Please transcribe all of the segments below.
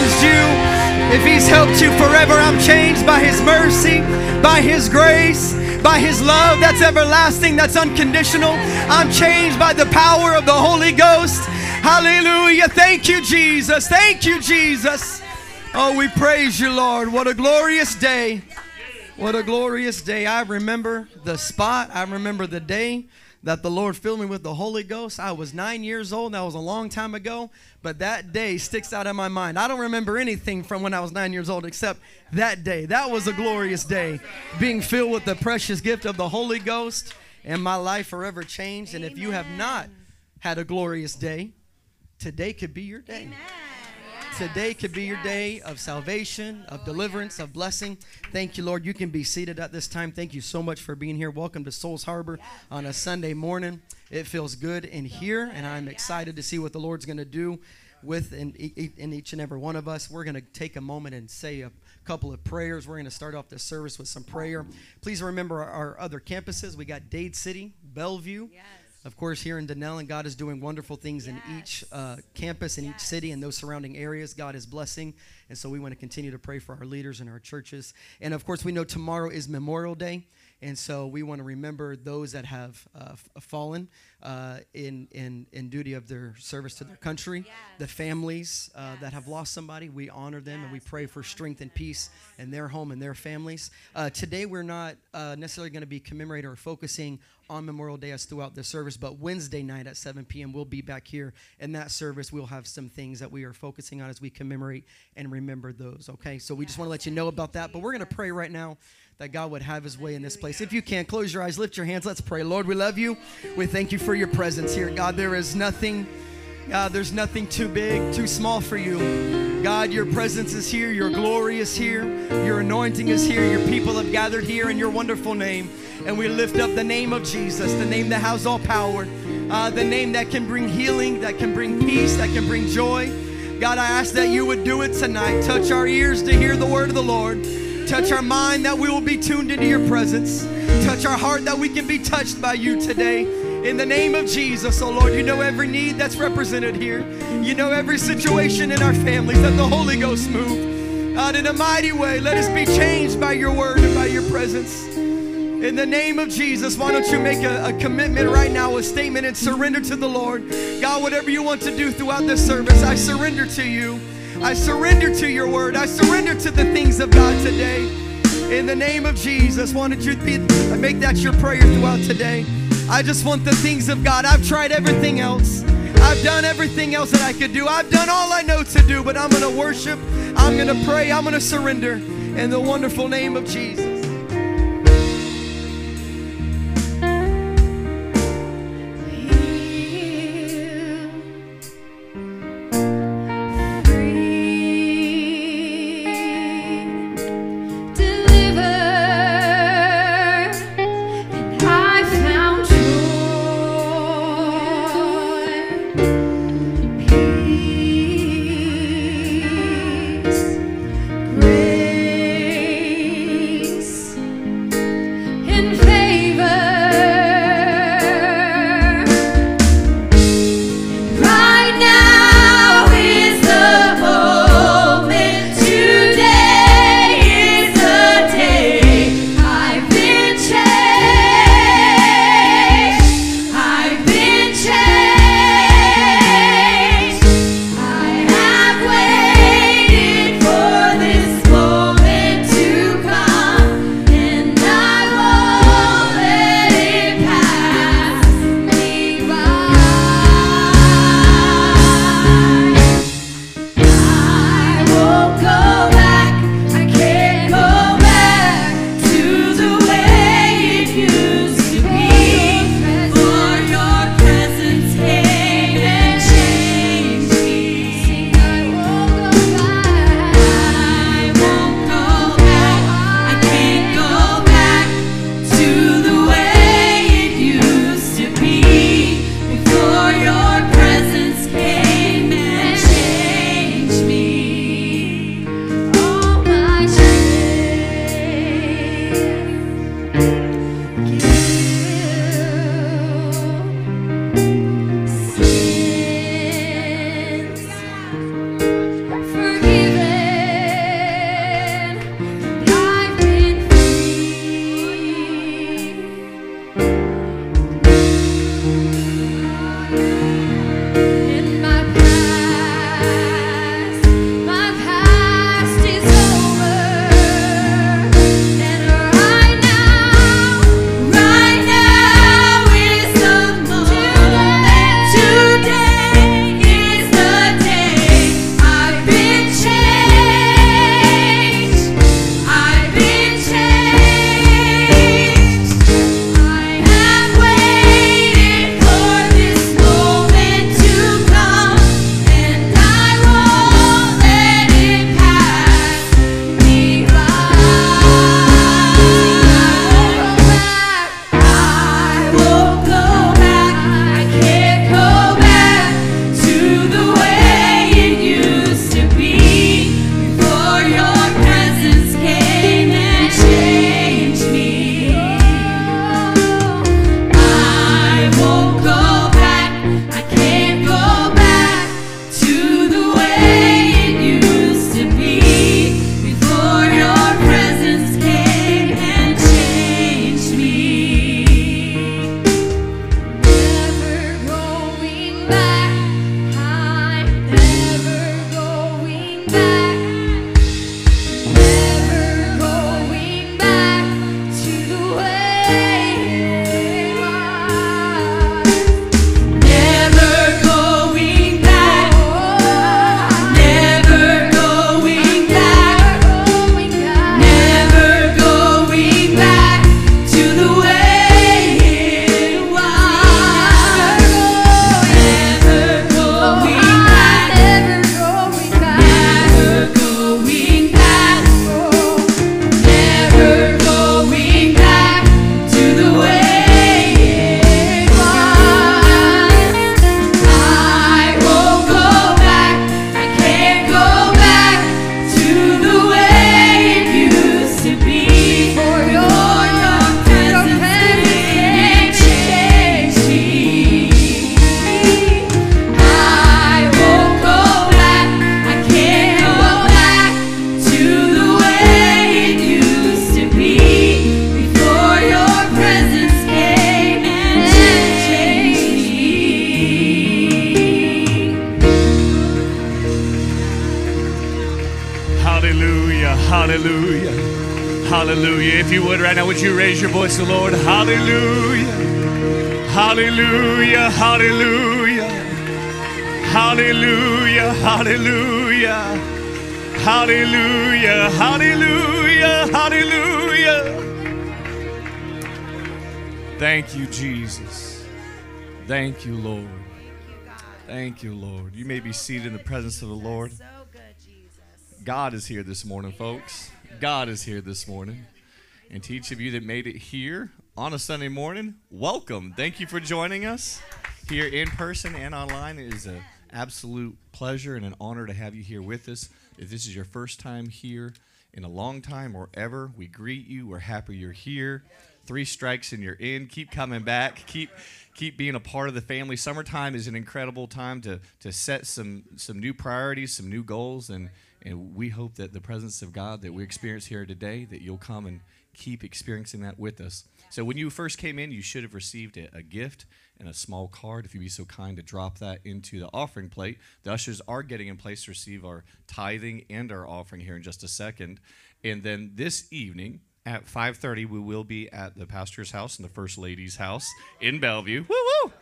changed you? If he's helped you forever, I'm changed by his mercy, by his grace, by his love that's everlasting, that's unconditional. I'm changed by the power of the Holy Ghost. Hallelujah. Thank you, Jesus. Thank you, Jesus. Oh, we praise you, Lord. What a glorious day. What a glorious day. I remember the spot, I remember the day that the Lord filled me with the Holy Ghost. I was nine years old. That was a long time ago, but that day sticks out in my mind. I don't remember anything from when I was nine years old except that day. That was a glorious day, being filled with the precious gift of the Holy Ghost, and my life forever changed. And if you have not had a glorious day, today could be your day. Amen. Today could be your day of salvation, of deliverance, of blessing. Thank you, Lord. You can be seated at this time. Thank you so much for being here. Welcome to Souls Harbor on a Sunday morning. It feels good in here, and I'm excited to see what the Lord's going to do with in, in each and every one of us. We're going to take a moment and say a couple of prayers. We're going to start off this service with some prayer. Please remember our, our other campuses. We got Dade City, Belleview. Yes of course, here in Dunnellon, God is doing wonderful things yes. in each uh, campus, in yes. each city, and those surrounding areas. God is blessing. And so we want to continue to pray for our leaders and our churches. And of course, we know tomorrow is Memorial Day. And so we want to remember those that have uh, fallen uh, in, in, in duty of their service to their country, yes. the families uh, yes. that have lost somebody. We honor them yes. and we pray for strength and peace in their home and their families. Uh, today, we're not uh, necessarily going to be commemorating or focusing on Memorial Day as throughout the service, but Wednesday night at 7 p.m., we'll be back here. In that service, we'll have some things that we are focusing on as we commemorate and remember those, okay? So we just want to let you know about that. But we're going to pray right now that God would have his way in this place. If you can, close your eyes, lift your hands, let's pray. Lord, we love you. We thank you for your presence here. God, there is nothing, God, there's nothing too big, too small for you. God, your presence is here, your glory is here, your anointing is here, your people have gathered here in your wonderful name. And we lift up the name of Jesus, the name that has all power, uh, the name that can bring healing, that can bring peace, that can bring joy. God, I ask that you would do it tonight. Touch our ears to hear the word of the Lord. Touch our mind that we will be tuned into your presence. Touch our heart that we can be touched by you today. In the name of Jesus, oh Lord, you know every need that's represented here. You know every situation in our families that the Holy Ghost move. God, in a mighty way, let us be changed by your word and by your presence. In the name of Jesus, why don't you make a, a, commitment right now, a statement, and surrender to the Lord? God, whatever you want to do throughout this service, I surrender to you. I surrender to your word. I surrender to the things of God today. In the name of Jesus, you be, make that your prayer throughout today? I just want the things of God. I've tried everything else. I've done everything else that I could do. I've done all I know to do, but I'm going to worship. I'm going to pray. I'm going to surrender in the wonderful name of Jesus. Hallelujah. Hallelujah. Hallelujah. Hallelujah. Hallelujah. Hallelujah. Thank you, Jesus. Thank you, Lord. Thank you, Lord. You may be seated in the presence of the Lord. God is here this morning, folks. God is here this morning. And to each of you that made it here on a Sunday morning, welcome. Thank you for joining us here in person and online. It is an absolute pleasure and an honor to have you here with us. If this is your first time here in a long time or ever, we greet you. We're happy you're here. Three strikes and you're in. Keep coming back. Keep keep being a part of the family. Summertime is an incredible time to to set some some new priorities, some new goals, and and we hope that the presence of God that we experience here today, that you'll come and keep experiencing that with us. So when you first came in, you should have received a, a gift and a small card. If you'd be so kind to drop that into the offering plate, the ushers are getting in place to receive our tithing and our offering here in just a second. And then this evening, at 5.30 we will be at the pastor's house and the first lady's house in belleview. Woo woo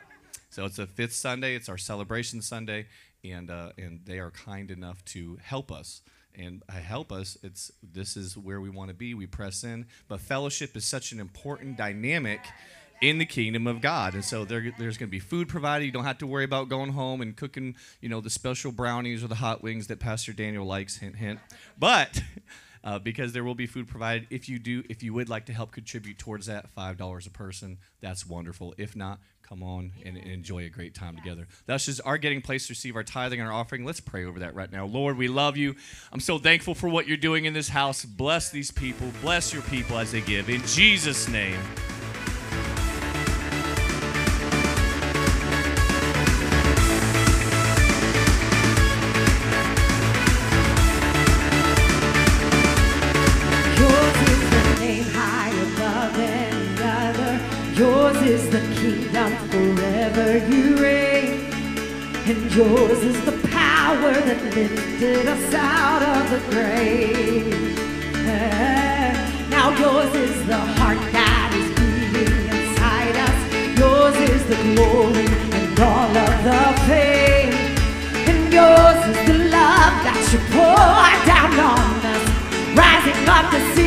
so it's a fifth sunday it's our celebration sunday and uh, and they are kind enough to help us. And help us it's this is where we want to be. We press in. But fellowship is such an important dynamic in the kingdom of God. And so there, there's going to be food provided. You don't have to worry about going home and cooking, you know, the special brownies or the hot wings that Pastor Daniel likes, hint, hint. But uh, because there will be food provided. If you do, if you would like to help contribute towards that, five dollars a person, that's wonderful. If not, come on and, and, enjoy a great time together. That's just our getting place to receive our tithing and our offering. Let's pray over that right now. Lord, we love you. I'm so thankful for what you're doing in this house. Bless these people. Bless your people as they give. In Jesus' name. Is the kingdom forever you reign. And yours is the power that lifted us out of the grave. Now yours is the heart that is beating inside us. Yours is the glory and all of the pain. And yours is the love that you pour down on us. Rising up to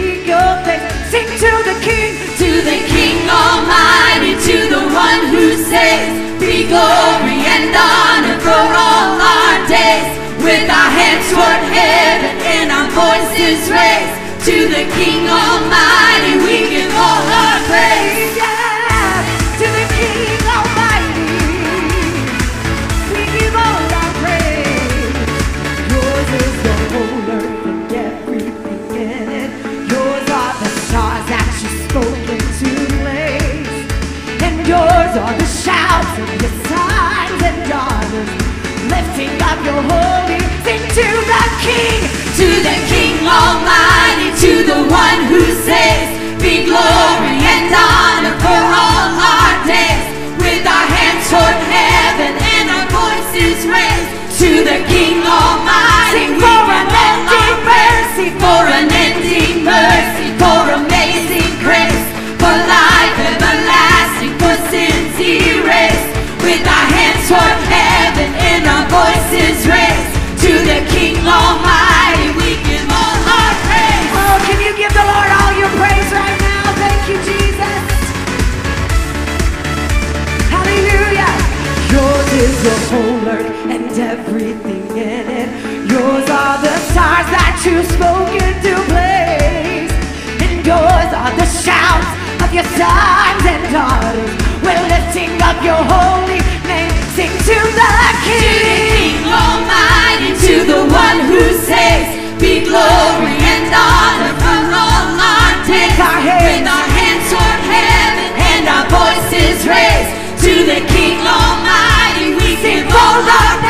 Lifting up your holy sing to the King. To the King Almighty, to the one who saves. Be glory earth and everything in it. Yours are the stars that you spoke into place. And yours are the shouts of your sons and daughters. We're lifting up your holy name. Sing to the To the King. King Almighty, to the one who saves, be glory and honor for all our days. With our hands. With our hands toward heaven and our voices raised, to the King Almighty all I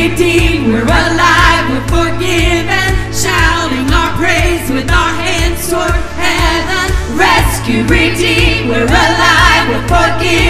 redeemed, we're alive, we're forgiven, shouting our praise with our hands toward heaven. Rescued, redeemed, we're alive, we're forgiven,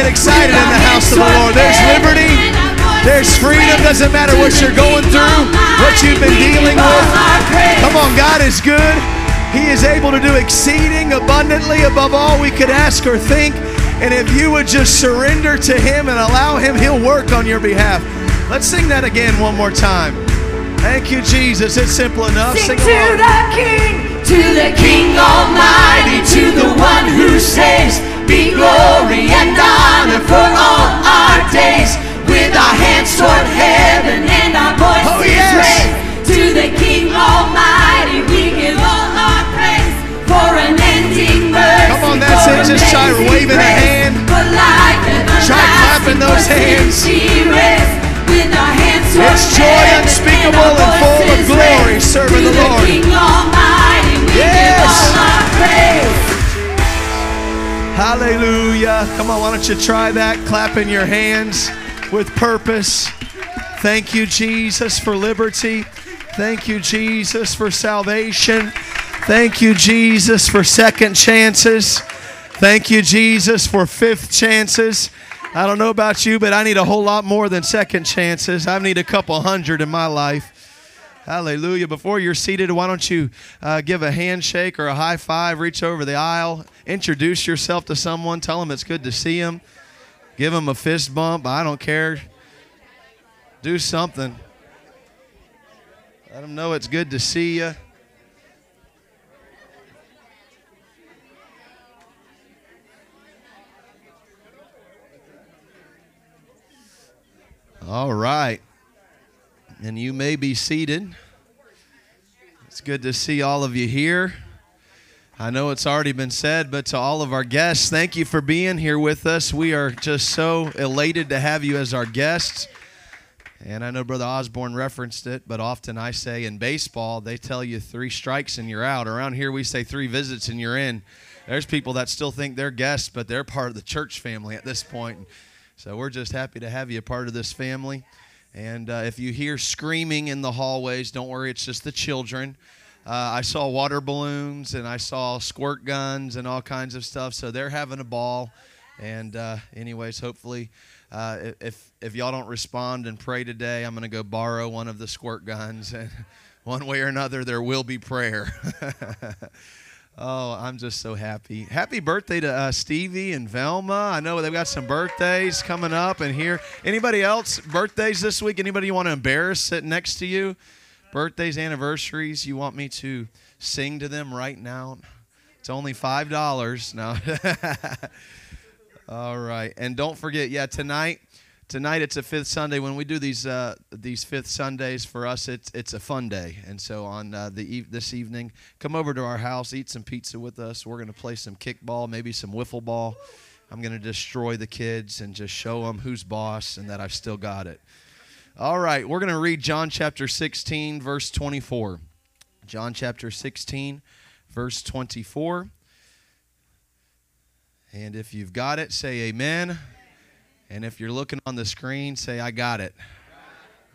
get excited in the house of the Lord. There's liberty. There's freedom. Doesn't matter what you're going through, what you've been dealing with. Come on, God is good. He is able to do exceeding abundantly above all we could ask or think. And if you would just surrender to Him and allow Him, He'll work on your behalf. Let's sing that again one more time. Thank you, Jesus. It's simple enough. Sing Sing to the King. To the King Almighty, to the one who saves, be glory and honor for all our days. With our hands toward heaven and our voices Oh, yes. raised, to the King Almighty, we give all our praise for unending mercy. Come on, that's it. Just try waving a hand. Try clapping those hands. With our hands toward It's joy Hallelujah. Come on, why don't you try that? Clapping your hands with purpose. Thank you, Jesus, for liberty. Thank you, Jesus, for salvation. Thank you, Jesus, for second chances. Thank you, Jesus, for fifth chances. I don't know about you, but I need a whole lot more than second chances. I need a couple hundred in my life. Hallelujah. Before you're seated, why don't you uh, give a handshake or a high five, reach over the aisle, introduce yourself to someone, tell them it's good to see them, give them a fist bump. I don't care. Do something. Let them know it's good to see you. All right. And you may be seated. It's good to see all of you here. I know it's already been said, but to all of our guests, thank you for being here with us. We are just so elated to have you as our guests. And I know Brother Osborne referenced it, but often I say in baseball, they tell you three strikes and you're out. Around here, we say three visits and you're in. There's people that still think they're guests, but they're part of the church family at this point. So we're just happy to have you a part of this family. And uh, if you hear screaming in the hallways, don't worry, it's just the children. Uh, I saw water balloons and I saw squirt guns and all kinds of stuff. So they're having a ball. And, uh, anyways, hopefully, uh, if if y'all don't respond and pray today, I'm going to go borrow one of the squirt guns. And one way or another, there will be prayer. Oh, I'm just so happy. Happy birthday to uh, Stevie and Velma. I know they've got some birthdays coming up and here. Anybody else birthdays this week? Anybody you want to embarrass sitting next to you? Birthdays, anniversaries, you want me to sing to them right now? It's only $5. No. All right, and don't forget, yeah, tonight, tonight it's a fifth Sunday. When we do these uh, these fifth Sundays for us, it's it's a fun day. And so on uh, the eve- this evening, come over to our house, eat some pizza with us. We're gonna play some kickball, maybe some wiffle ball. I'm gonna destroy the kids and just show them who's boss and that I've still got it. All right, we're gonna read John chapter 16, verse 24. John chapter 16, verse 24. And if you've got it, say amen. And if you're looking on the screen, say I got it.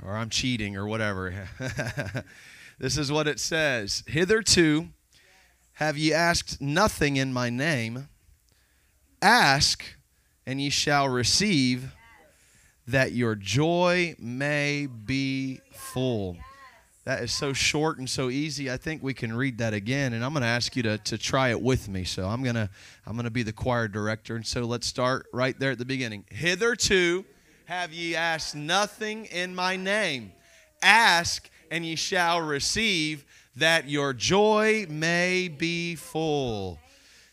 Or I'm cheating or whatever. this is what it says Hitherto have ye asked nothing in my name. Ask, and ye shall receive, that your joy may be full. That is so short and so easy. I think we can read that again, and I'm going to ask you to, to try it with me. So I'm going to I'm going to be the choir director, and so let's start right there at the beginning. Hitherto have ye asked nothing in my name. Ask, and ye shall receive, that your joy may be full.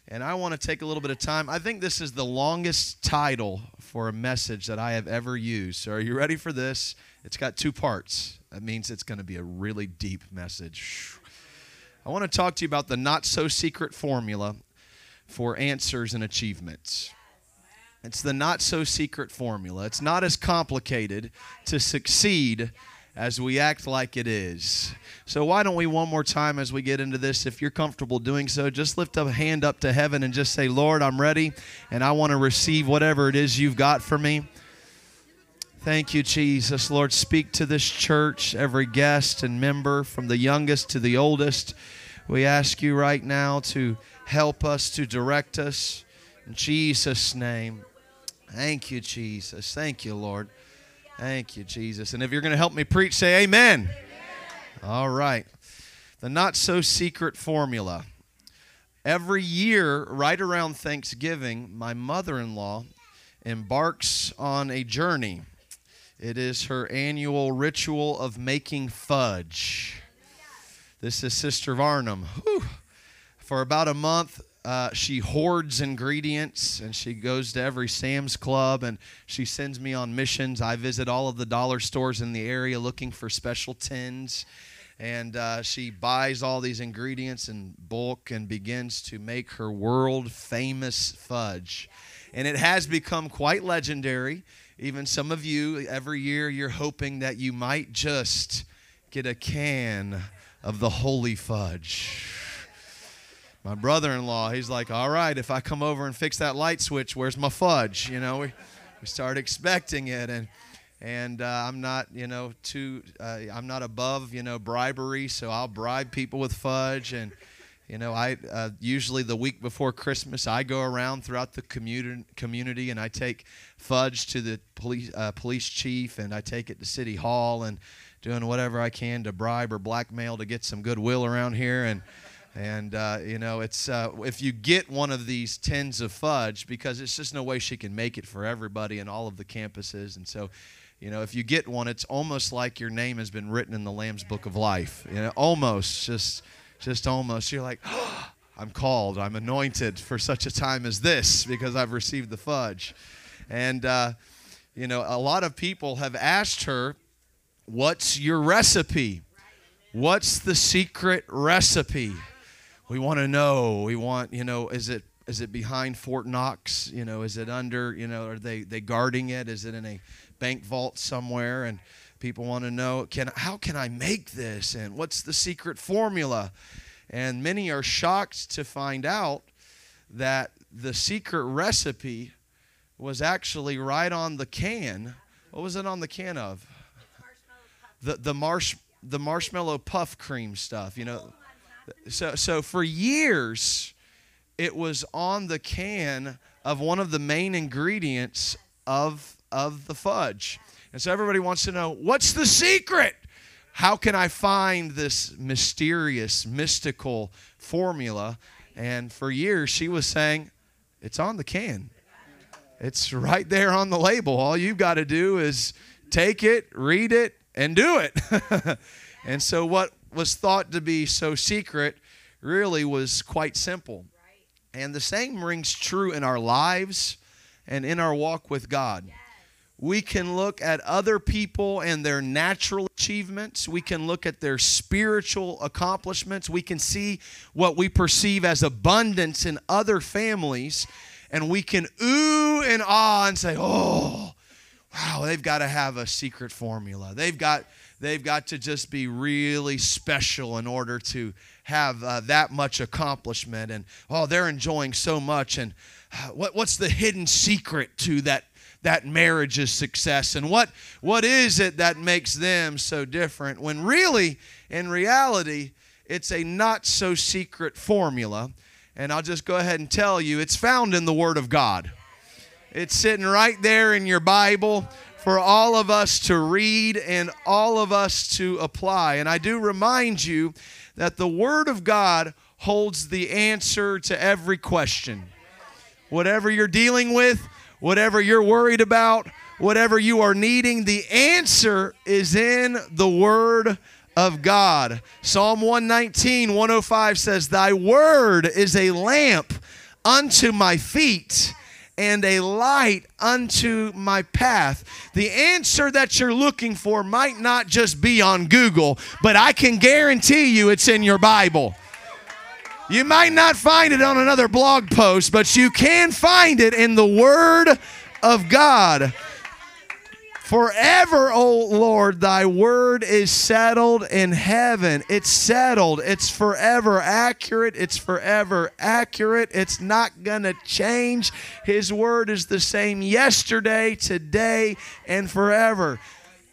And I want to take a little bit of time. I think this is the longest title for a message that I have ever used. So are you ready for this? It's got two parts. That means it's going to be a really deep message. I want to talk to you about the not so secret formula for answers and achievements. It's the not so secret formula. It's not as complicated to succeed as we act like it is. So, why don't we, one more time as we get into this, if you're comfortable doing so, just lift a hand up to heaven and just say, Lord, I'm ready and I want to receive whatever it is you've got for me. Thank you, Jesus. Lord, speak to this church, every guest and member, from the youngest to the oldest. We ask you right now to help us, to direct us. In Jesus' name. Thank you, Jesus. Thank you, Lord. Thank you, Jesus. And if you're going to help me preach, say amen. amen. All right. The not so secret formula. Every year, right around Thanksgiving, my mother in law embarks on a journey it is her annual ritual of making fudge. This is Sister Varnum. Whew. For about a month, uh, she hoards ingredients and she goes to every Sam's Club and she sends me on missions. I visit all of the dollar stores in the area looking for special tins. And uh, she buys all these ingredients in bulk and begins to make her world famous fudge. And it has become quite legendary. Even some of you, every year, you're hoping that you might just get a can of the holy fudge. My brother in law, he's like, All right, if I come over and fix that light switch, where's my fudge? You know, we, we start expecting it. And and uh, I'm not, you know, too, uh, I'm not above, you know, bribery, so I'll bribe people with fudge, and you know, I uh, usually the week before Christmas, I go around throughout the community, community and I take fudge to the police uh, police chief, and I take it to City Hall, and doing whatever I can to bribe or blackmail to get some goodwill around here, and and uh, you know, it's uh, if you get one of these tins of fudge, because it's just no way she can make it for everybody in all of the campuses, and so. You know, if you get one, it's almost like your name has been written in the Lamb's Book of Life. You know, almost just just almost you're like oh, i'm called i'm anointed for such a time as this because i've received the fudge. And uh, you know a lot of people have asked her what's your recipe? What's the secret recipe? We want to know. We want you know is it is it behind fort knox? You know is it under you know are they they guarding it? Is it in a bank vault somewhere? And People want to know, can how can I make this and what's the secret formula? And many are shocked to find out that the secret recipe was actually right on the can. What was it on the can of? The the marsh the marshmallow puff cream stuff, you know. So so for years it was on the can of one of the main ingredients of of the fudge. And so everybody wants to know what's the secret? How can I find this mysterious, mystical formula? And for years, she was saying, It's on the can. It's right there on the label. All you've got to do is take it, read it, and do it. and so, what was thought to be so secret really was quite simple. And the same rings true in our lives and in our walk with God. We can look at other people and their natural achievements. We can look at their spiritual accomplishments. We can see what we perceive as abundance in other families. And we can ooh and ah and say, oh, wow, they've got to have a secret formula. They've got, they've got to just be really special in order to have uh, that much accomplishment. And oh, they're enjoying so much. And uh, what, what's the hidden secret to that that marriage's success. And what what is it that makes them so different? When really in reality it's a not so secret formula. And I'll just go ahead and tell you it's found in the word of God. It's sitting right there in your Bible for all of us to read and all of us to apply. And I do remind you that the word of God holds the answer to every question. Whatever you're dealing with whatever you're worried about, whatever you are needing, the answer is in the Word of God. Psalm 119, 105 says, Thy Word is a lamp unto my feet and a light unto my path. The answer that you're looking for might not just be on Google, but I can guarantee you it's in your Bible. You might not find it on another blog post, but you can find it in the Word of God. Forever, O Lord, thy word is settled in heaven. It's settled. It's forever accurate. It's forever accurate. It's not going to change. His word is the same yesterday, today, and forever.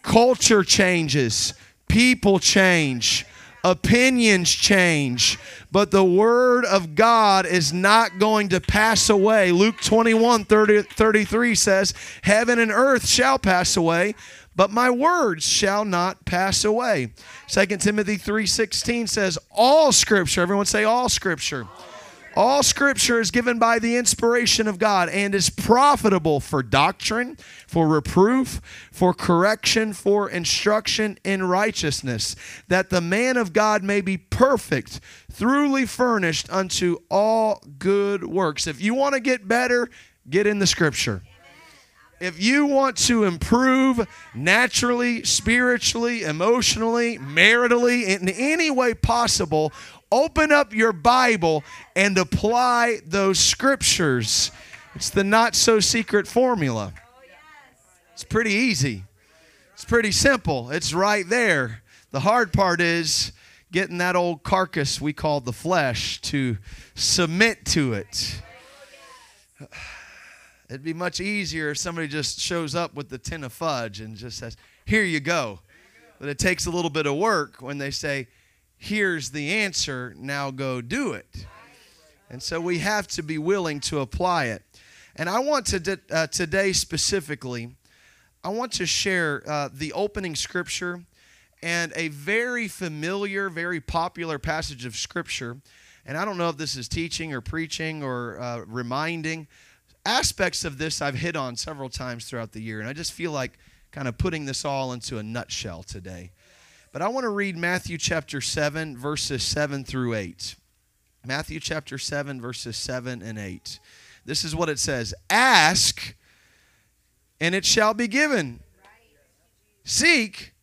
Culture changes, people change, opinions change, but the word of God is not going to pass away. Luke 21 30, 33 says, Heaven and earth shall pass away, but my words shall not pass away. 2 Timothy 3:16 says, All scripture, everyone say all scripture. All scripture is given by the inspiration of God and is profitable for doctrine, for reproof, for correction, for instruction in righteousness, that the man of God may be perfect, thoroughly furnished unto all good works. If you want to get better, get in the scripture. If you want to improve naturally, spiritually, emotionally, maritally, in any way possible, open up your Bible and apply those scriptures. It's the not so secret formula. It's pretty easy, it's pretty simple. It's right there. The hard part is getting that old carcass we call the flesh to submit to it. It'd be much easier if somebody just shows up with the tin of fudge and just says, Here you go. But it takes a little bit of work when they say, here's the answer, now go do it. And so we have to be willing to apply it. And I want to, uh, today specifically, I want to share uh, the opening scripture and a very familiar, very popular passage of scripture. And I don't know if this is teaching or preaching or uh, reminding. Aspects of this I've hit on several times throughout the year. And I just feel like kind of putting this all into a nutshell today. But I want to read Matthew chapter 7, verses 7 through 8. Matthew chapter 7, verses 7 and 8. This is what it says Ask, and it shall be given. Seek,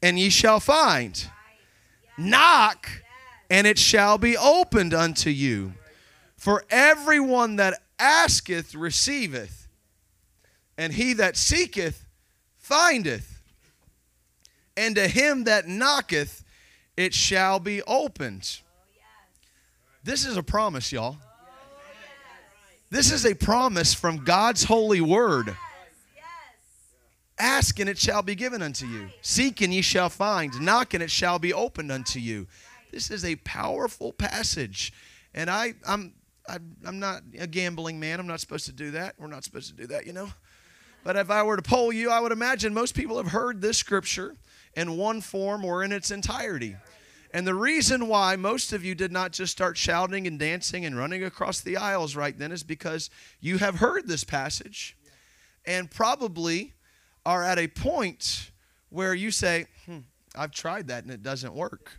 and ye shall find. Knock, and it shall be opened unto you. For everyone that asketh receiveth, and he that seeketh findeth and to him that knocketh, it shall be opened. This is a promise, y'all. This is a promise from God's holy word. Ask and it shall be given unto you. Seek and ye shall find. Knock and it shall be opened unto you. This is a powerful passage. And I, I'm, I'm not a gambling man. I'm not supposed to do that. We're not supposed to do that, you know. But if I were to poll you, I would imagine most people have heard this scripture in one form or in its entirety. And the reason why most of you did not just start shouting and dancing and running across the aisles right then is because you have heard this passage and probably are at a point where you say, hmm, I've tried that and it doesn't work.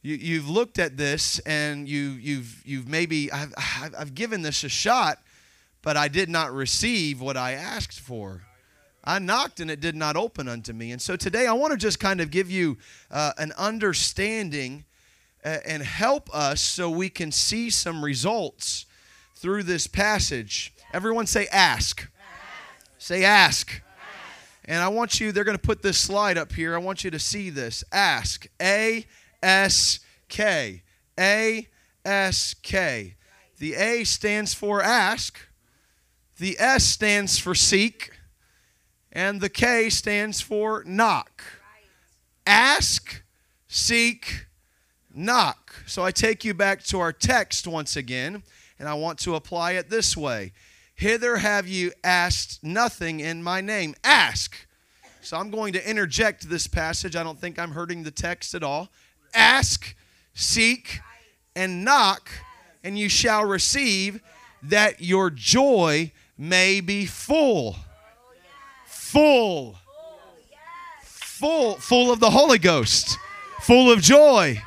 You, you've looked at this and you, you've, you've maybe, I've, I've given this a shot but I did not receive what I asked for. I knocked and it did not open unto me. And so today I want to just kind of give you uh, an understanding uh, and help us so we can see some results through this passage. Everyone say ask. ask. Say ask. ask. And I want you, they're going to put this slide up here. I want you to see this. Ask. A S K. A S K. The A stands for ask, the S stands for seek, and the K stands for knock. Ask, seek, knock. So I take you back to our text once again, and I want to apply it this way Hither have you asked nothing in my name. Ask. So I'm going to interject this passage. I don't think I'm hurting the text at all. Ask, seek, and knock, and you shall receive that your joy may be full. Full. Full, full of the Holy Ghost. Full of joy.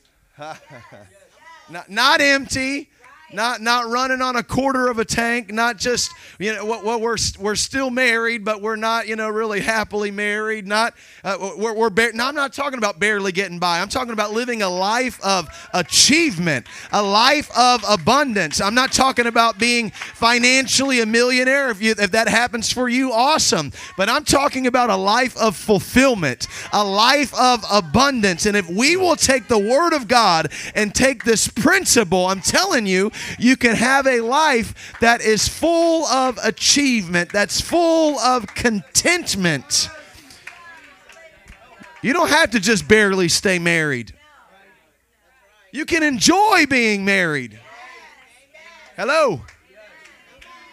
not, not empty, not not running on a quarter of a tank not just you know what, we're we're still married but we're not you know really happily married not uh, we're, we're bar- i'm not talking about barely getting by. I'm talking about living a life of achievement a life of abundance. I'm not talking about being financially a millionaire. If you if that happens for you awesome. But i'm talking about a life of fulfillment a life of abundance. And if we will take the word of god and take this principle i'm telling you you can have a life that is full of achievement, that's full of contentment. You don't have to just barely stay married. You can enjoy being married. Hello.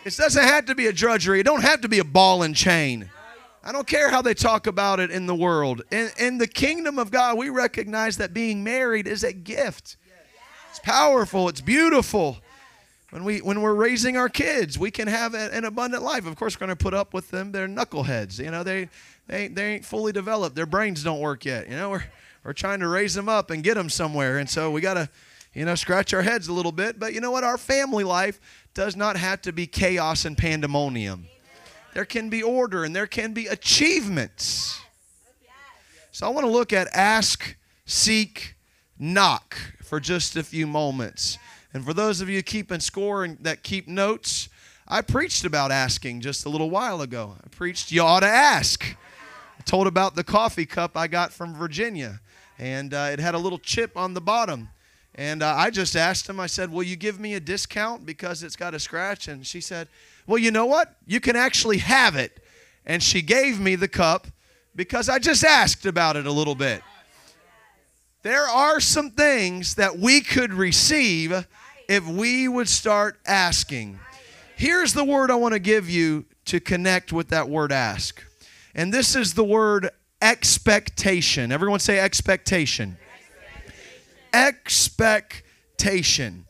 It doesn't have to be a drudgery. It don't have to be a ball and chain. I don't care how they talk about it in the world. In, in the kingdom of God, we recognize that being married is a gift powerful, it's beautiful. When, we, when we're raising our kids, we can have a, an abundant life. Of course, we're going to put up with them. They're knuckleheads. You know, they, they, they ain't fully developed. Their brains don't work yet. You know, we're, we're trying to raise them up and get them somewhere. And so we got to, you know, scratch our heads a little bit. But you know what? Our family life does not have to be chaos and pandemonium. There can be order and there can be achievements. So I want to look at ask, seek, knock for just a few moments. And for those of you keeping score and that keep notes, I preached about asking just a little while ago. I preached you ought to ask. I told about the coffee cup I got from Virginia, and uh, it had a little chip on the bottom. And uh, I just asked him, I said, Will you give me a discount because it's got a scratch? And she said, Well, you know what? You can actually have it. And she gave me the cup because I just asked about it a little bit. There are some things that we could receive if we would start asking. Here's the word I want to give you to connect with that word ask. And this is the word expectation. Everyone say expectation. Expectation.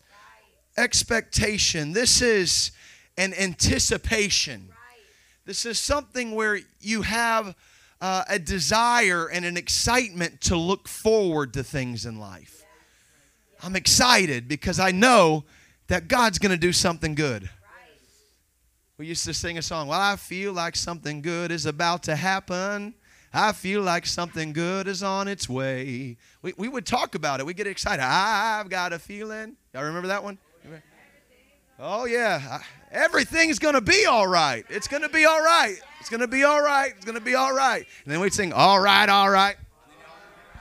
Expectation. This is an anticipation. This is something where you have uh, a desire and an excitement to look forward to things in life. I'm excited because I know that God's going to do something good. We used to sing a song, Well, I feel like something good is about to happen. I feel like something good is on its way. We, we would talk about it. We get excited. I've got a feeling. Y'all remember that one? Oh, yeah. Everything's going to be all right. It's going to be all right. It's going to be all right. It's going to be all right. And then we'd sing, All right, all right.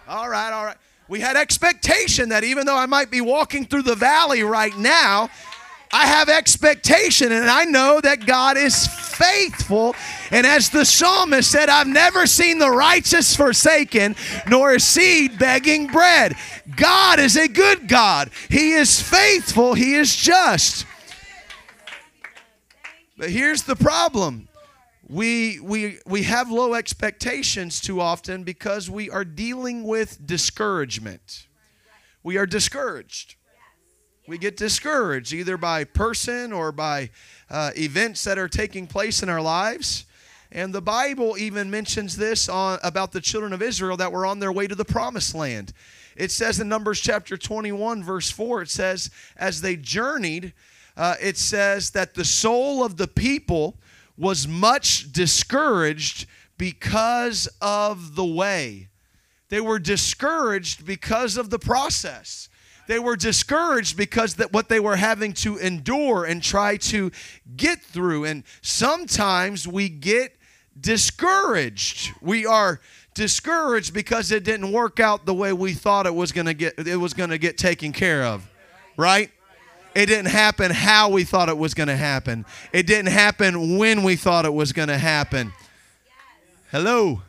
All right, all right. We had expectation that even though I might be walking through the valley right now, I have expectation and I know that God is faithful. And as the psalmist said, I've never seen the righteous forsaken, nor a seed begging bread. God is a good God. He is faithful. He is just. But here's the problem we, we, we have low expectations too often because we are dealing with discouragement. We are discouraged. We get discouraged either by person or by uh, events that are taking place in our lives. And the Bible even mentions this on, about the children of Israel that were on their way to the promised land. It says in Numbers chapter 21, verse 4, it says, As they journeyed, uh, it says that the soul of the people was much discouraged because of the way. They were discouraged because of the process. They were discouraged because that what they were having to endure and try to get through. And sometimes we get discouraged. We are discouraged because it didn't work out the way we thought it was going to get it was going to get taken care of. Right? It didn't happen how we thought it was going to happen. It didn't happen when we thought it was going to happen. Hello.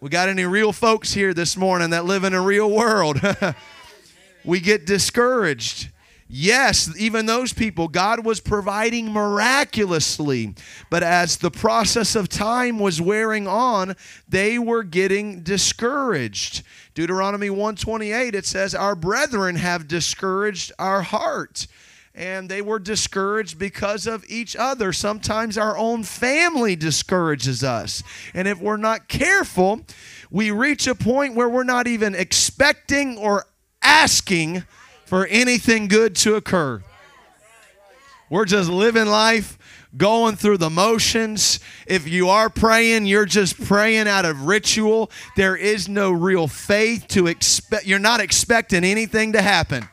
We got any real folks here this morning that live in a real world? we get discouraged. Yes, even those people, God was providing miraculously. But as the process of time was wearing on, they were getting discouraged. Deuteronomy 128, it says, Our brethren have discouraged our heart. And they were discouraged because of each other. Sometimes our own family discourages us. And if we're not careful, we reach a point where we're not even expecting or asking for anything good to occur. We're just living life, going through the motions. If you are praying, you're just praying out of ritual. There is no real faith to expect. You're not expecting anything to happen.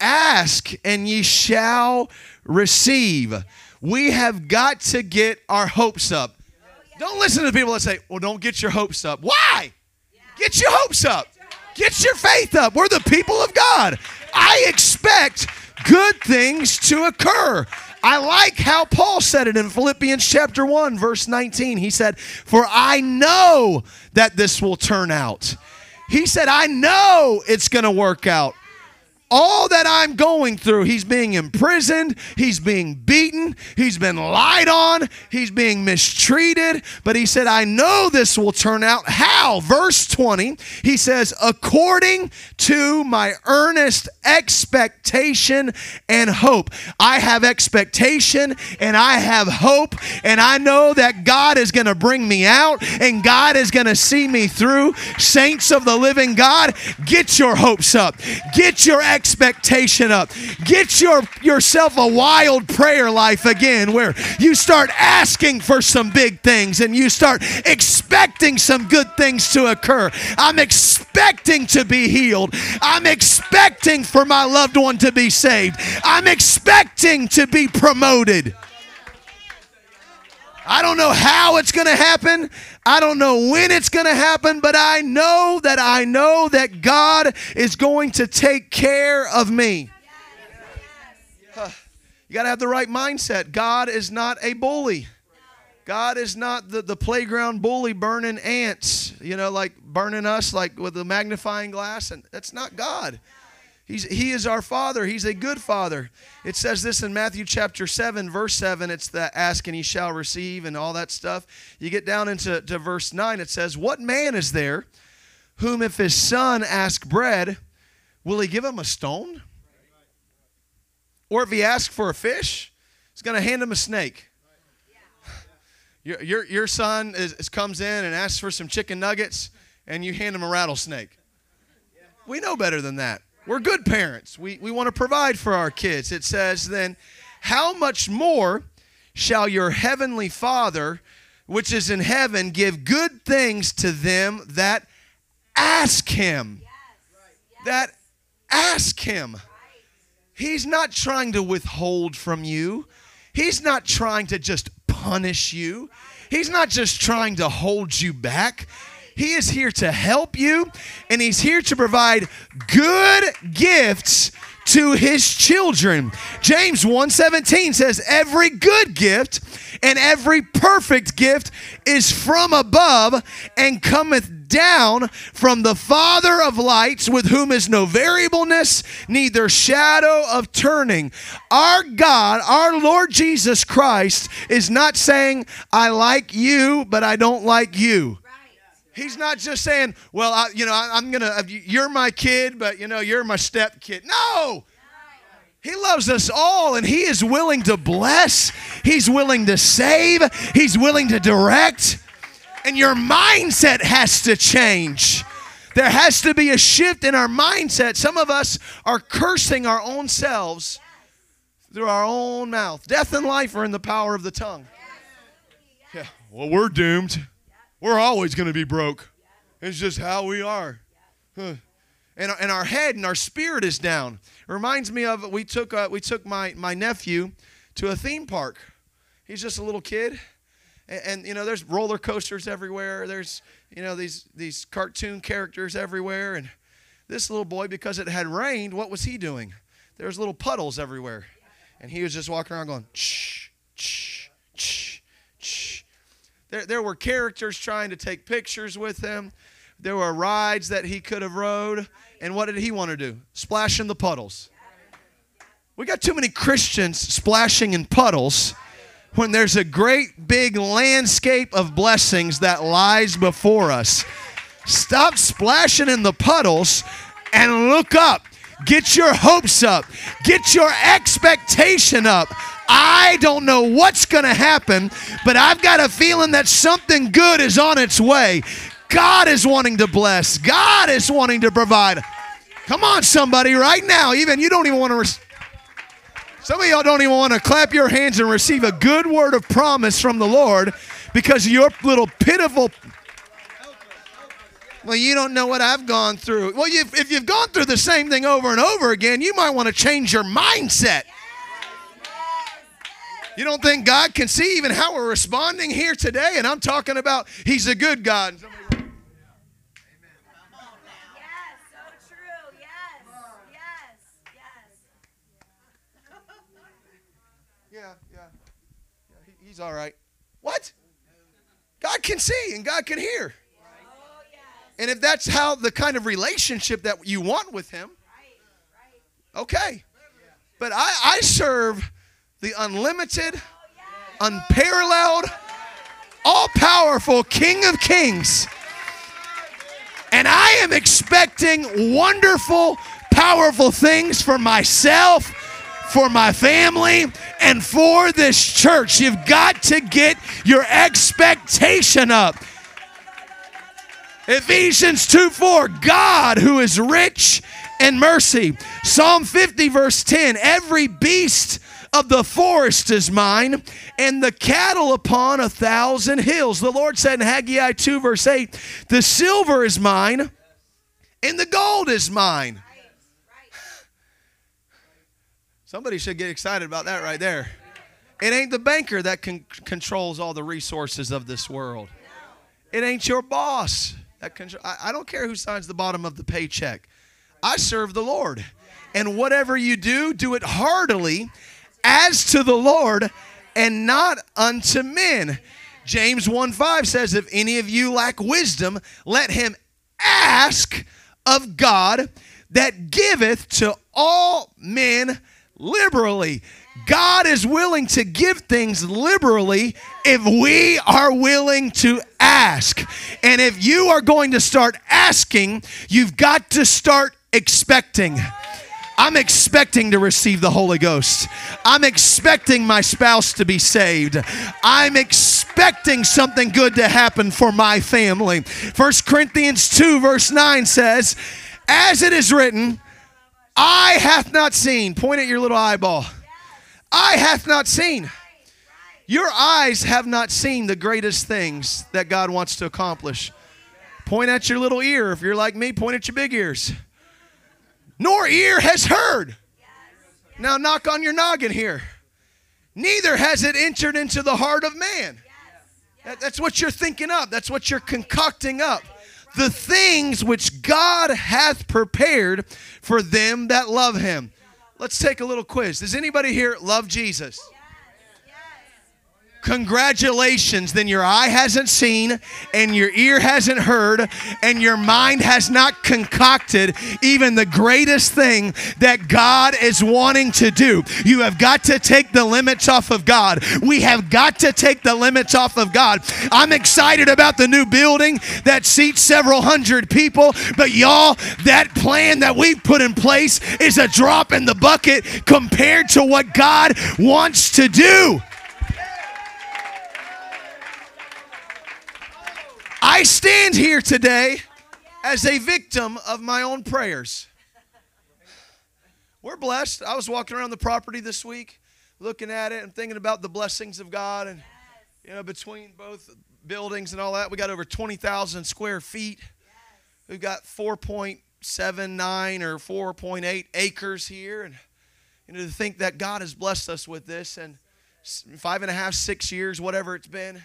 Ask and ye shall receive. We have got to get our hopes up. Don't listen to people that say, well, don't get your hopes up. Why? Get your hopes up. Get your faith up. We're the people of God. I expect good things to occur. I like how Paul said it in Philippians chapter 1, verse 19. He said, For I know that this will turn out. He said, I know it's going to work out all that I'm going through, he's being imprisoned, he's being beaten, he's been lied on, he's being mistreated. But he said, I know this will turn out. How? Verse 20, he says, according to my earnest expectation and hope. I have expectation and I have hope, and I know that God is going to bring me out and God is going to see me through. Saints of the living God, get your hopes up, get your expectations expectation up. Get your, yourself a wild prayer life again where you start asking for some big things and you start expecting some good things to occur. I'm expecting to be healed. I'm expecting for my loved one to be saved. I'm expecting to be promoted. I don't know how it's going to happen. I don't know when it's going to happen, but I know that I know that God is going to take care of me. You got to have the right mindset. God is not a bully. God is not the, the playground bully burning ants, you know, like burning us like with a magnifying glass. And that's not God. He's, he is our Father. He's a good Father. It says this in Matthew chapter 7, verse 7. It's the ask and he shall receive and all that stuff. You get down into to verse 9, it says, What man is there whom if his son ask bread, will he give him a stone? Or if he asks for a fish, he's going to hand him a snake. Your, your, your son is, is, comes in and asks for some chicken nuggets, and you hand him a rattlesnake. We know better than that. We're good parents. We, we want to provide for our kids. It says, then, how much more shall your heavenly Father, which is in heaven, give good things to them that ask him? That ask him. He's not trying to withhold from you, he's not trying to just punish you, he's not just trying to hold you back. He is here to help you, and He's here to provide good gifts to his children. James 1:17 says every good gift and every perfect gift is from above and cometh down from the Father of lights, with whom is no variableness, neither shadow of turning. Our God, our Lord Jesus Christ, is not saying, I like you, but I don't like you. He's not just saying, well, I, you know, I, am going to, uh, you're my kid, but, you know, you're my step kid. No! He loves us all and He is willing to bless. He's willing to save. He's willing to direct. And your mindset has to change. There has to be a shift in our mindset. Some of us are cursing our own selves through our own mouth. Death and life are in the power of the tongue. Yeah, well, we're doomed. We're always going to be broke. It's just how we are. Huh. And, and our head and our spirit is down. It reminds me of we took uh, we took my my nephew to a theme park. He's just a little kid, and, and you know there's roller coasters everywhere. There's you know these these cartoon characters everywhere, and this little boy because it had rained, what was he doing? There was little puddles everywhere, and he was just walking around going shh shh shh. There there were characters trying to take pictures with him. There were rides that he could have rode. And what did he want to do? Splash in the puddles. We got too many Christians splashing in puddles when there's a great big landscape of blessings that lies before us. Stop splashing in the puddles and look up. Get your hopes up. Get your expectation up. I don't know what's going to happen, but I've got a feeling that something good is on its way. God is wanting to bless. God is wanting to provide. Come on, somebody, right now. Even you don't even want to. Re- Some of y'all don't even want to clap your hands and receive a good word of promise from the Lord because your little pitiful. Well, you don't know what I've gone through. Well, you've, if you've gone through the same thing over and over again, you might want to change your mindset. You don't think God can see even how we're responding here today? And I'm talking about He's a good God. Yes, so true. Yes, yes, yes. Yeah, yeah. yeah he, he's all right. What? God can see and God can hear. And if that's how the kind of relationship that you want with Him, okay. But I, I serve the unlimited, unparalleled, all powerful King of Kings. And I am expecting wonderful, powerful things for myself, for my family, and for this church. You've got to get your expectation up. Ephesians 2 4, God who is rich in mercy. Psalm 50, verse 10, every beast of the forest is mine, and the cattle upon a thousand hills. The Lord said in Haggai 2, verse 8, the silver is mine, and the gold is mine. Somebody should get excited about that right there. It ain't the banker that con- controls all the resources of this world. It ain't your boss that control. I, I don't care who signs the bottom of the paycheck. I serve the Lord, and whatever you do, do it heartily, as to the Lord, and not unto men. James 1 5 says, If any of you lack wisdom, let him ask of God that giveth to all men liberally. God is willing to give things liberally if we are willing to ask. And if you are going to start asking, you've got to start expecting. I'm expecting to receive the Holy Ghost. I'm expecting my spouse to be saved. I'm expecting something good to happen for my family. 1 Corinthians 2, verse 9 says, As it is written, Eye hath not seen. Point at your little eyeball. Eye hath not seen. Your eyes have not seen the greatest things that God wants to accomplish. Point at your little ear. If you're like me, point at your big ears. Nor ear has heard. Now knock on your noggin here. Neither has it entered into the heart of man. That- that's what you're thinking up. That's what you're concocting up. The things which God hath prepared for them that love him. Let's take a little quiz. Does anybody here love Jesus? Congratulations, then your eye hasn't seen, and your ear hasn't heard, and your mind has not concocted even the greatest thing that God is wanting to do. You have got to take the limits off of God. We have got to take the limits off of God. I'm excited about the new building that seats several hundred people, but y'all, that plan that we've put in place is a drop in the bucket compared to what God wants to do. I stand here today as a victim of my own prayers. We're blessed. I was walking around the property this week looking at it and thinking about the blessings of God and you know between both buildings and all that we got over 20,000 square feet. We've got 4.79 or 4.8 acres here and you know to think that God has blessed us with this and five and a half, six years, whatever it's been,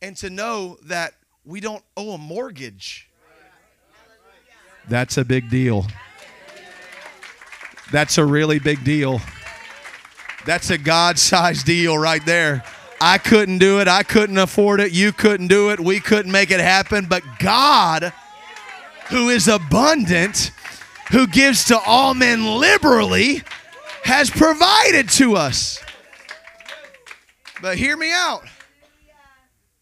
and to know that we don't owe a mortgage. That's a big deal. That's a really big deal. That's a God sized deal right there. I couldn't do it. I couldn't afford it. You couldn't do it. We couldn't make it happen. But God, who is abundant, who gives to all men liberally, has provided to us. But hear me out.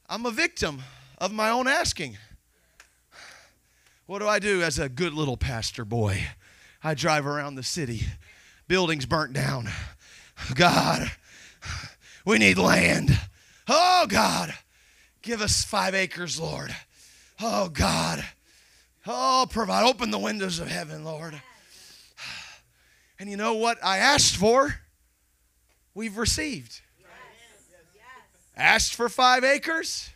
I'm a victim of my own asking. What do I do as a good little pastor boy? I drive around the city, buildings burnt down. God, we need land. Oh, God, give us five acres, Lord. Oh, God. Oh, provide. Open the windows of heaven, Lord. And you know what I asked for? We've received. Asked for five acres.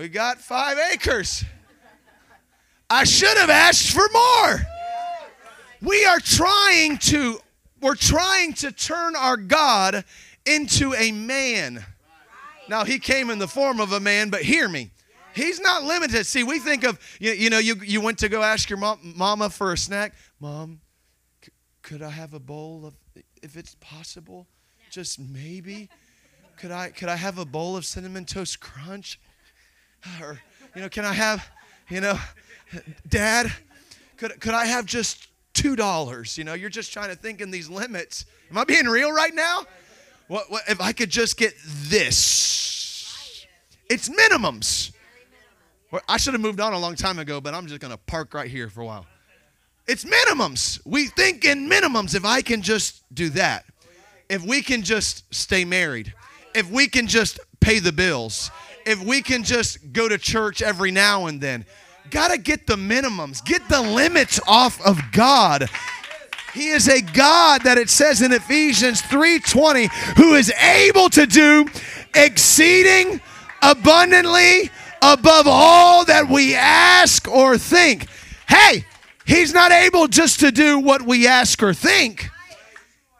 We got five acres. I should have asked for more. We are trying to we're trying to turn our God into a man. Now he came in the form of a man, but hear me. He's not limited. See, we think of you, you know you you went to go ask your mom, mama for a snack. Mom, c- could I have a bowl of if it's possible? Just maybe. Could I could I have a bowl of cinnamon toast crunch? Or you know, can I have, you know, dad, could could I have just two dollars? You know, you're just trying to think in these limits. Am I being real right now? What, what if I could just get this? It's minimums. Well, I should have moved on a long time ago, but I'm just gonna park right here for a while. It's minimums. We think in minimums. If I can just do that, if we can just stay married, if we can just pay the bills, if we can just go to church every now and then, gotta get the minimums, get the limits off of God. He is a God that it says in Ephesians 3:20 who is able to do exceeding abundantly above all that we ask or think. Hey, he's not able just to do what we ask or think.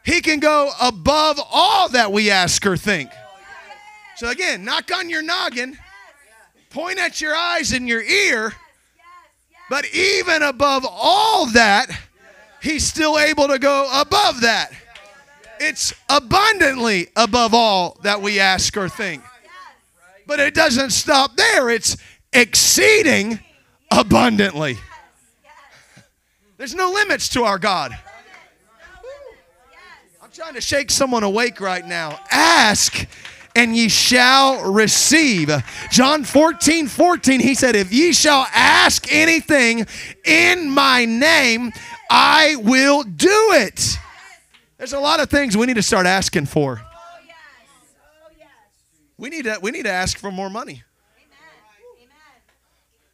He can go above all that we ask or think. So again, knock on your noggin, point at your eyes and your ear, but even above all that, he's still able to go above that. It's abundantly above all that we ask or think. But it doesn't stop there, it's exceeding abundantly. There's no limits to our God. I'm trying to shake someone awake right now. Ask and ye shall receive. John 14, 14, he said, If ye shall ask anything in my name, I will do it. There's a lot of things we need to start asking for. We need to, we need to ask for more money.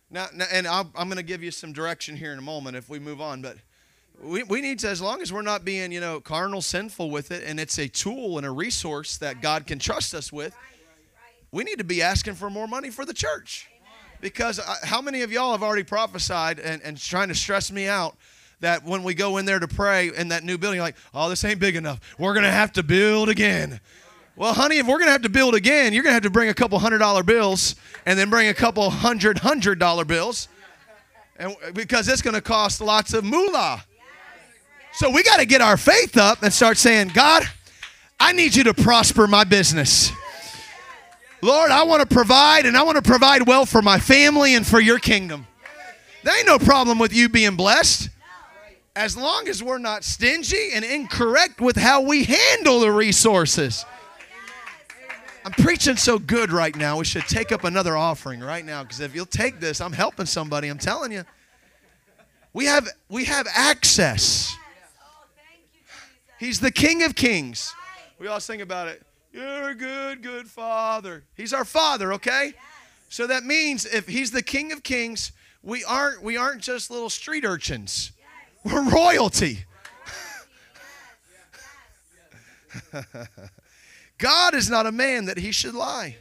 Now, now and I'll, I'm going to give you some direction here in a moment if we move on, but we, we need to, as long as we're not being, you know, carnal, sinful with it, and it's a tool and a resource that God can trust us with, we need to be asking for more money for the church. Because I, how many of y'all have already prophesied and, and trying to stress me out that when we go in there to pray in that new building, like, oh, this ain't big enough. We're going to have to build again. Well, honey, if we're going to have to build again, you're going to have to bring a couple hundred dollar bills and then bring a couple hundred hundred dollar bills. And because it's going to cost lots of moolah. So we got to get our faith up and start saying, God, I need you to prosper my business. Lord, I want to provide and I want to provide well for my family and for your kingdom. There ain't no problem with you being blessed. As long as we're not stingy and incorrect with how we handle the resources. I'm preaching so good right now. We should take up another offering right now because if you'll take this, I'm helping somebody. I'm telling you. We have we have access. He's the King of Kings. We all sing about it. You're a good, good Father. He's our Father, okay? So that means if He's the King of Kings, we aren't we aren't just little street urchins. We're royalty. God is not a man that he should lie.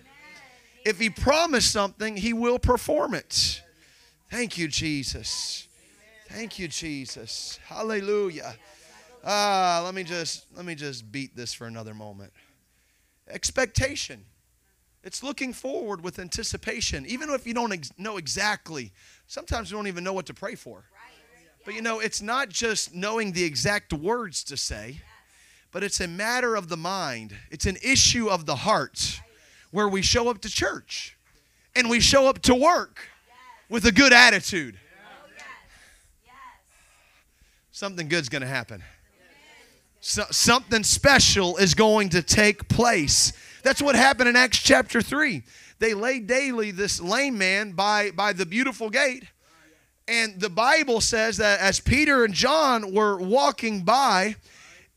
If he promised something, he will perform it. Thank you, Jesus. Thank you, Jesus. Hallelujah. Ah, let me just let me just beat this for another moment. Expectation. It's looking forward with anticipation, even if you don't ex- know exactly. Sometimes we don't even know what to pray for. But you know, it's not just knowing the exact words to say, but it's a matter of the mind. It's an issue of the heart where we show up to church and we show up to work with a good attitude. Something good's going to happen. So, something special is going to take place. That's what happened in Acts chapter 3. They laid daily this lame man by, by the beautiful gate. And the Bible says that as Peter and John were walking by,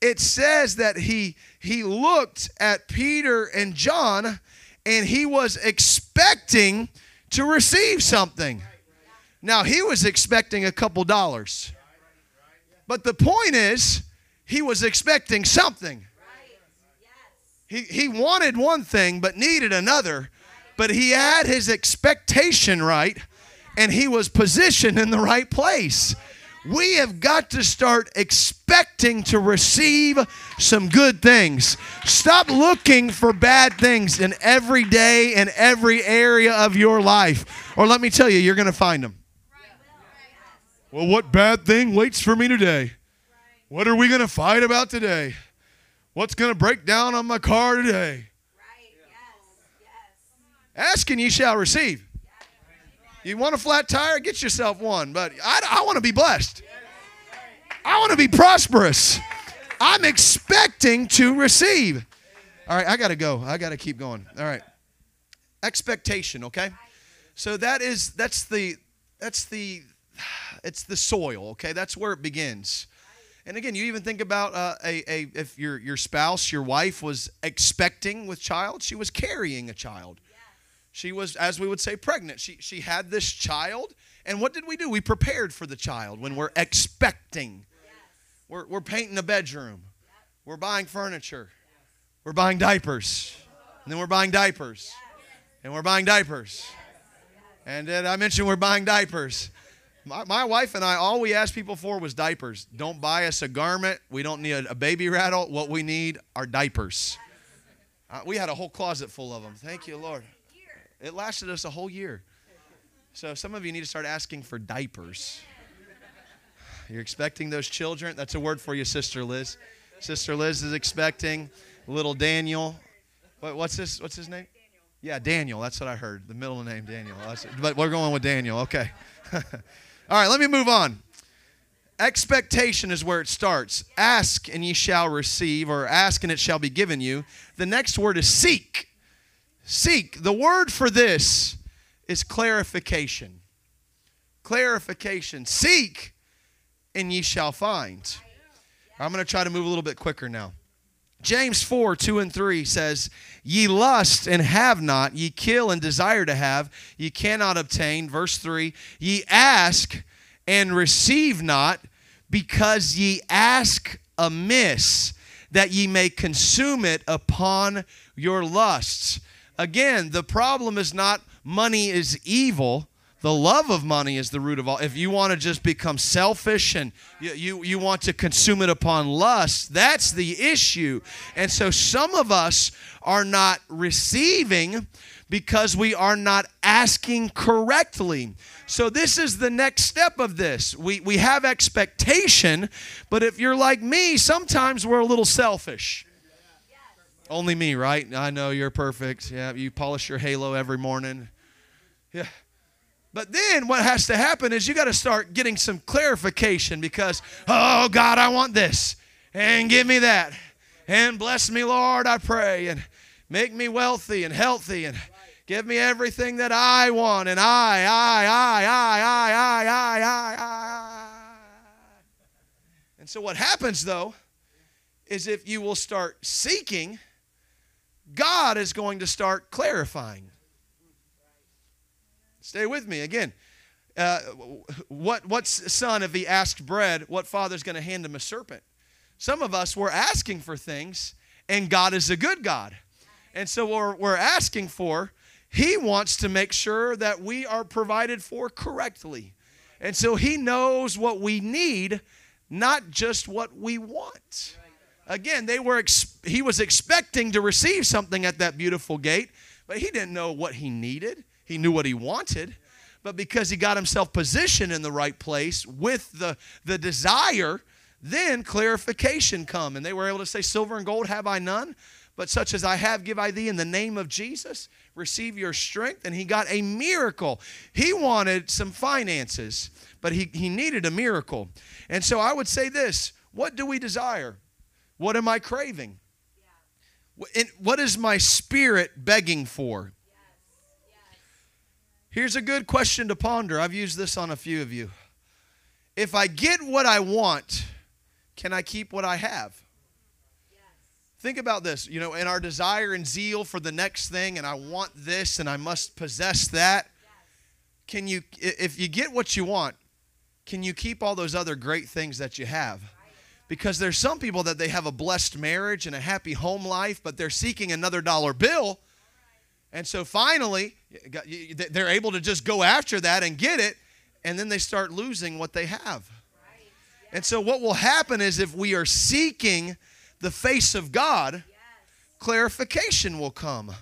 it says that he he looked at Peter and John and he was expecting to receive something. Now he was expecting a couple dollars. But the point is, he was expecting something. He, he wanted one thing but needed another, but he had his expectation right and he was positioned in the right place. We have got to start expecting to receive some good things. Stop looking for bad things in every day and every area of your life. Or let me tell you, you're going to find them. Well, what bad thing waits for me today? What are we going to fight about today? What's going to break down on my car today? Ask and ye shall receive. You want a flat tire? Get yourself one. But I, I want to be blessed. I want to be prosperous. I'm expecting to receive. All right, I got to go. I got to keep going. All right. Expectation, okay? So that is that's the that's the it's the soil, okay? That's where it begins. And again, you even think about uh, a, a if your your spouse, your wife was expecting with child, she was carrying a child. She was, as we would say, pregnant. She, she had this child. And what did we do? We prepared for the child when we're expecting. We're, we're painting a bedroom. We're buying furniture. We're buying diapers. And then we're buying diapers. And we're buying diapers. And then I mentioned we're buying diapers. My, my wife and I, all we asked people for was diapers. Don't buy us a garment. We don't need a, baby rattle. What we need are diapers. Uh, we had a whole closet full of them. Thank you, Lord. It lasted us a whole year. So some of you need to start asking for diapers. You're expecting those children. That's a word for you, Sister Liz. Sister Liz is expecting little Daniel. What, what's his What's his name? Yeah, Daniel. That's what I heard. The middle name Daniel. But we're going with Daniel. Okay. All right. Let me move on. Expectation is where it starts. Ask and ye shall receive, or ask and it shall be given you. The next word is seek. Seek. The word for this is clarification. Clarification. Seek and ye shall find. I'm going to try to move a little bit quicker now. James 4, 2 and 3 says, Ye lust and have not, ye kill and desire to have, ye cannot obtain. Verse 3, ye ask and receive not, because ye ask amiss, that ye may consume it upon your lusts. Again, the problem is not money is evil. The love of money is the root of all. If you want to just become selfish and you, you, you, want to consume it upon lust, that's the issue. And so some of us are not receiving because we are not asking correctly. So this is the next step of this. We, we have expectation, but if you're like me, sometimes we're a little selfish. Only me, right? I know you're perfect. Yeah, you polish your halo every morning. Yeah. But then what has to happen is you got to start getting some clarification because, oh, God, I want this. And give me that. And bless me, Lord, I pray. And make me wealthy and healthy. And give me everything that I want. And I, I, I, I, I, I, I, I, I. And so what happens, though, is if you will start seeking, God is going to start clarifying. Stay with me again. uh, what, what son, if he asked bread, what father's going to hand him a serpent? Some of us, we're asking for things, and God is a good God. And so we're, we're asking for, he wants to make sure that we are provided for correctly. And so he knows what we need, not just what we want. Again, they were ex- he was expecting to receive something at that beautiful gate, but he didn't know what he needed. He knew what he wanted but because he got himself positioned in the right place with the, the desire, then clarification come. And they were able to say, Silver and gold have I none, but such as I have give I thee in the name of Jesus. Receive your strength. And he got a miracle. He wanted some finances, but he, he needed a miracle. And so I would say this what do we desire? What am I craving? What is my spirit begging for? Here's a good question to ponder. I've used this on a few of you. If I get what I want, can I keep what I have? Yes. Think about this, you know, in our desire and zeal for the next thing, and I want this and I must possess that. Yes. Can you, if you get what you want, can you keep all those other great things that you have? Because there's some people that they have a blessed marriage and a happy home life, but they're seeking another dollar bill and so finally, they're able to just go after that and get it, and then they start losing what they have. And so, what will happen is if we are seeking the face of God, clarification will come.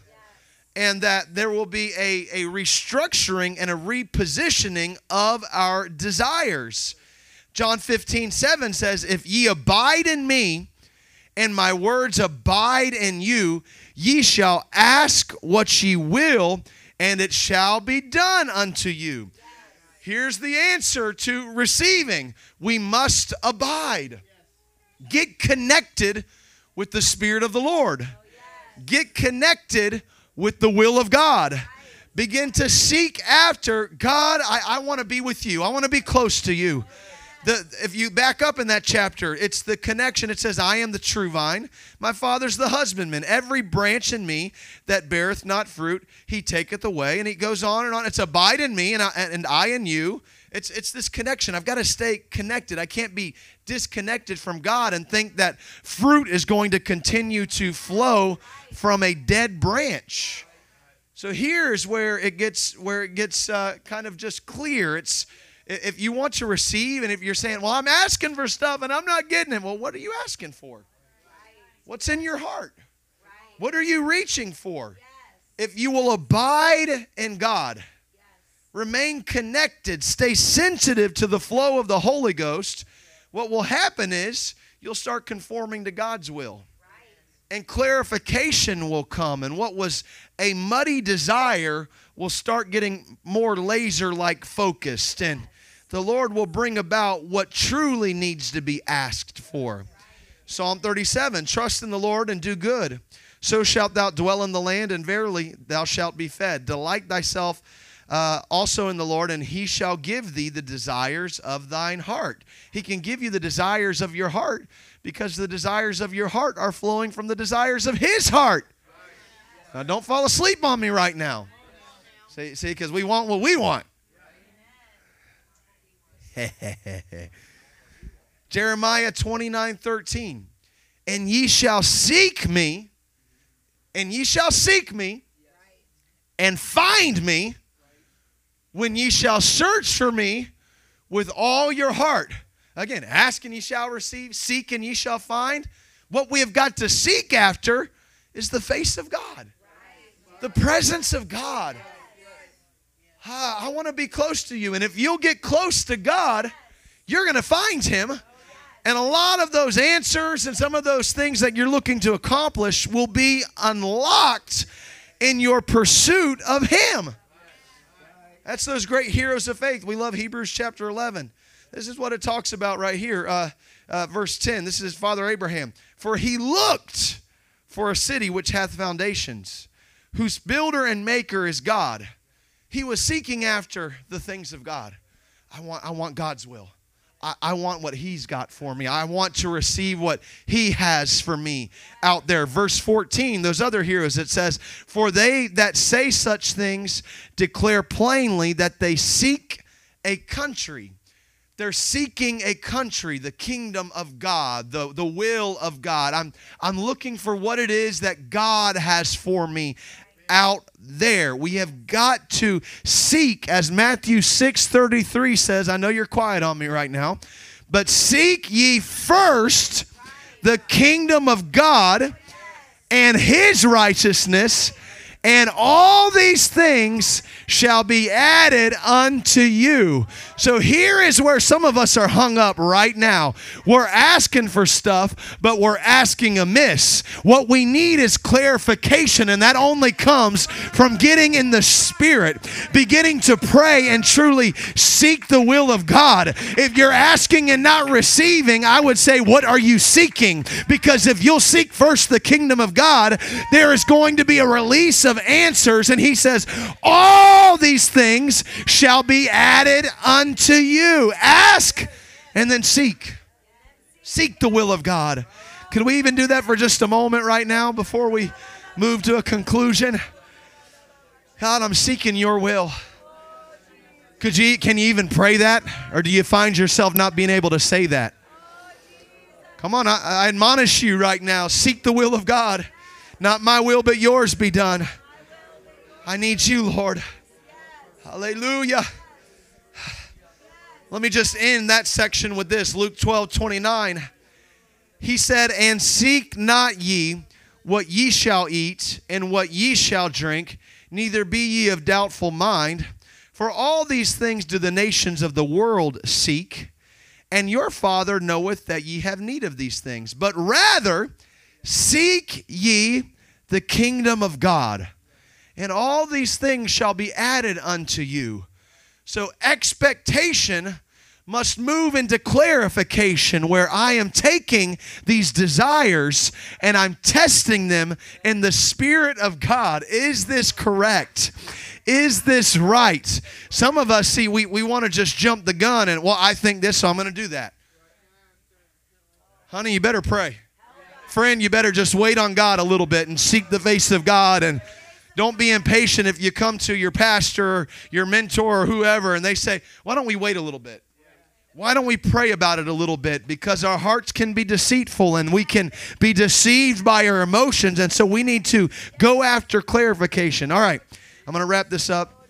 And that there will be a, a restructuring and a repositioning of our desires. John 15, 7 says, If ye abide in me, and my words abide in you, ye shall ask what ye will, and it shall be done unto you. Here's the answer to receiving we must abide. Get connected with the Spirit of the Lord, get connected with the will of God. Begin to seek after God. I, I want to be with you. I want to be close to you. The, if you back up in that chapter, it's the connection. It says, I am the true vine. My father's the husbandman. Every branch in me that beareth not fruit, he taketh away. And he goes on and on. It's abide in me and I, and I in you. It's, it's this connection. I've got to stay connected. I can't be disconnected from God and think that fruit is going to continue to flow from a dead branch. So here's where it gets where it gets uh, kind of just clear. It's if you want to receive and if you're saying, well, I'm asking for stuff and I'm not getting it, well, what are you asking for? What's in your heart? What are you reaching for? If you will abide in God, remain connected, stay sensitive to the flow of the Holy Ghost, what will happen is you'll start conforming to God's will. And clarification will come, and what was a muddy desire will start getting more laser like focused. And the Lord will bring about what truly needs to be asked for. Psalm 37 Trust in the Lord and do good. So shalt thou dwell in the land, and verily thou shalt be fed. Delight thyself uh, also in the Lord, and he shall give thee the desires of thine heart. He can give you the desires of your heart because the desires of your heart are flowing from the desires of his heart. Now, don't fall asleep on me right now. See, see, because we want what we want. Jeremiah 29 13. And ye shall seek me, and ye shall seek me, and find me when ye shall search for me with all your heart. Again, ask and ye shall receive, seek and ye shall find. What we have got to seek after is the face of God, the presence of God. I want to be close to you. And if you'll get close to God, you're going to find Him. And a lot of those answers and some of those things that you're looking to accomplish will be unlocked in your pursuit of Him. That's those great heroes of faith. We love Hebrews chapter 11. This is what it talks about right here, uh, uh, verse 10. This is Father Abraham. For he looked for a city which hath foundations, whose builder and maker is God. He was seeking after the things of God. I want, I want God's will. I, I want what He's got for me. I want to receive what He has for me out there. Verse 14, those other heroes, it says, For they that say such things declare plainly that they seek a country. They're seeking a country, the kingdom of God, the, the will of God. I'm, I'm looking for what it is that God has for me out there. We have got to seek, as Matthew 6:33 says. I know you're quiet on me right now, but seek ye first the kingdom of God and his righteousness, and all these things shall be added unto you. So here is where some of us are hung up right now. We're asking for stuff, but we're asking amiss. What we need is clarification, and that only comes from getting in the Spirit, beginning to pray and truly seek the will of God. If you're asking and not receiving, I would say, What are you seeking? Because if you'll seek first the kingdom of God, there is going to be a release of answers. And He says, All these things shall be added unto you. Ask and then seek. Seek the will of God. Could we even do that for just a moment right now before we move to a conclusion? God, I'm seeking your will. Could you can you even pray that? Or do you find yourself not being able to say that? Come on, I, I admonish you right now. Seek the will of God. Not my will, but yours be done. I need you, Lord. Hallelujah. Let me just end that section with this Luke 12 29. He said, And seek not ye what ye shall eat, and what ye shall drink, neither be ye of doubtful mind. For all these things do the nations of the world seek, and your Father knoweth that ye have need of these things. But rather, seek ye the kingdom of God, and all these things shall be added unto you. So expectation must move into clarification where I am taking these desires and I'm testing them in the Spirit of God. Is this correct? Is this right? Some of us see we, we want to just jump the gun and, well, I think this, so I'm going to do that. Honey, you better pray. Friend, you better just wait on God a little bit and seek the face of God and don't be impatient if you come to your pastor, your mentor, or whoever, and they say, Why don't we wait a little bit? Why don't we pray about it a little bit? Because our hearts can be deceitful and we can be deceived by our emotions. And so we need to go after clarification. All right, I'm going to wrap this up.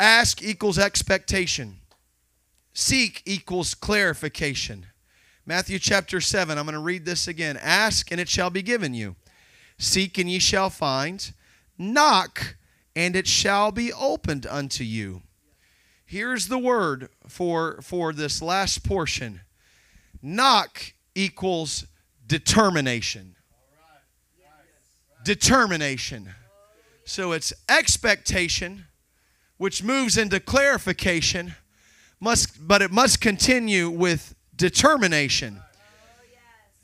Ask equals expectation, seek equals clarification. Matthew chapter 7, I'm going to read this again. Ask and it shall be given you. Seek and ye shall find. Knock and it shall be opened unto you. Here's the word for, for this last portion knock equals determination. Determination. So it's expectation, which moves into clarification, must, but it must continue with determination.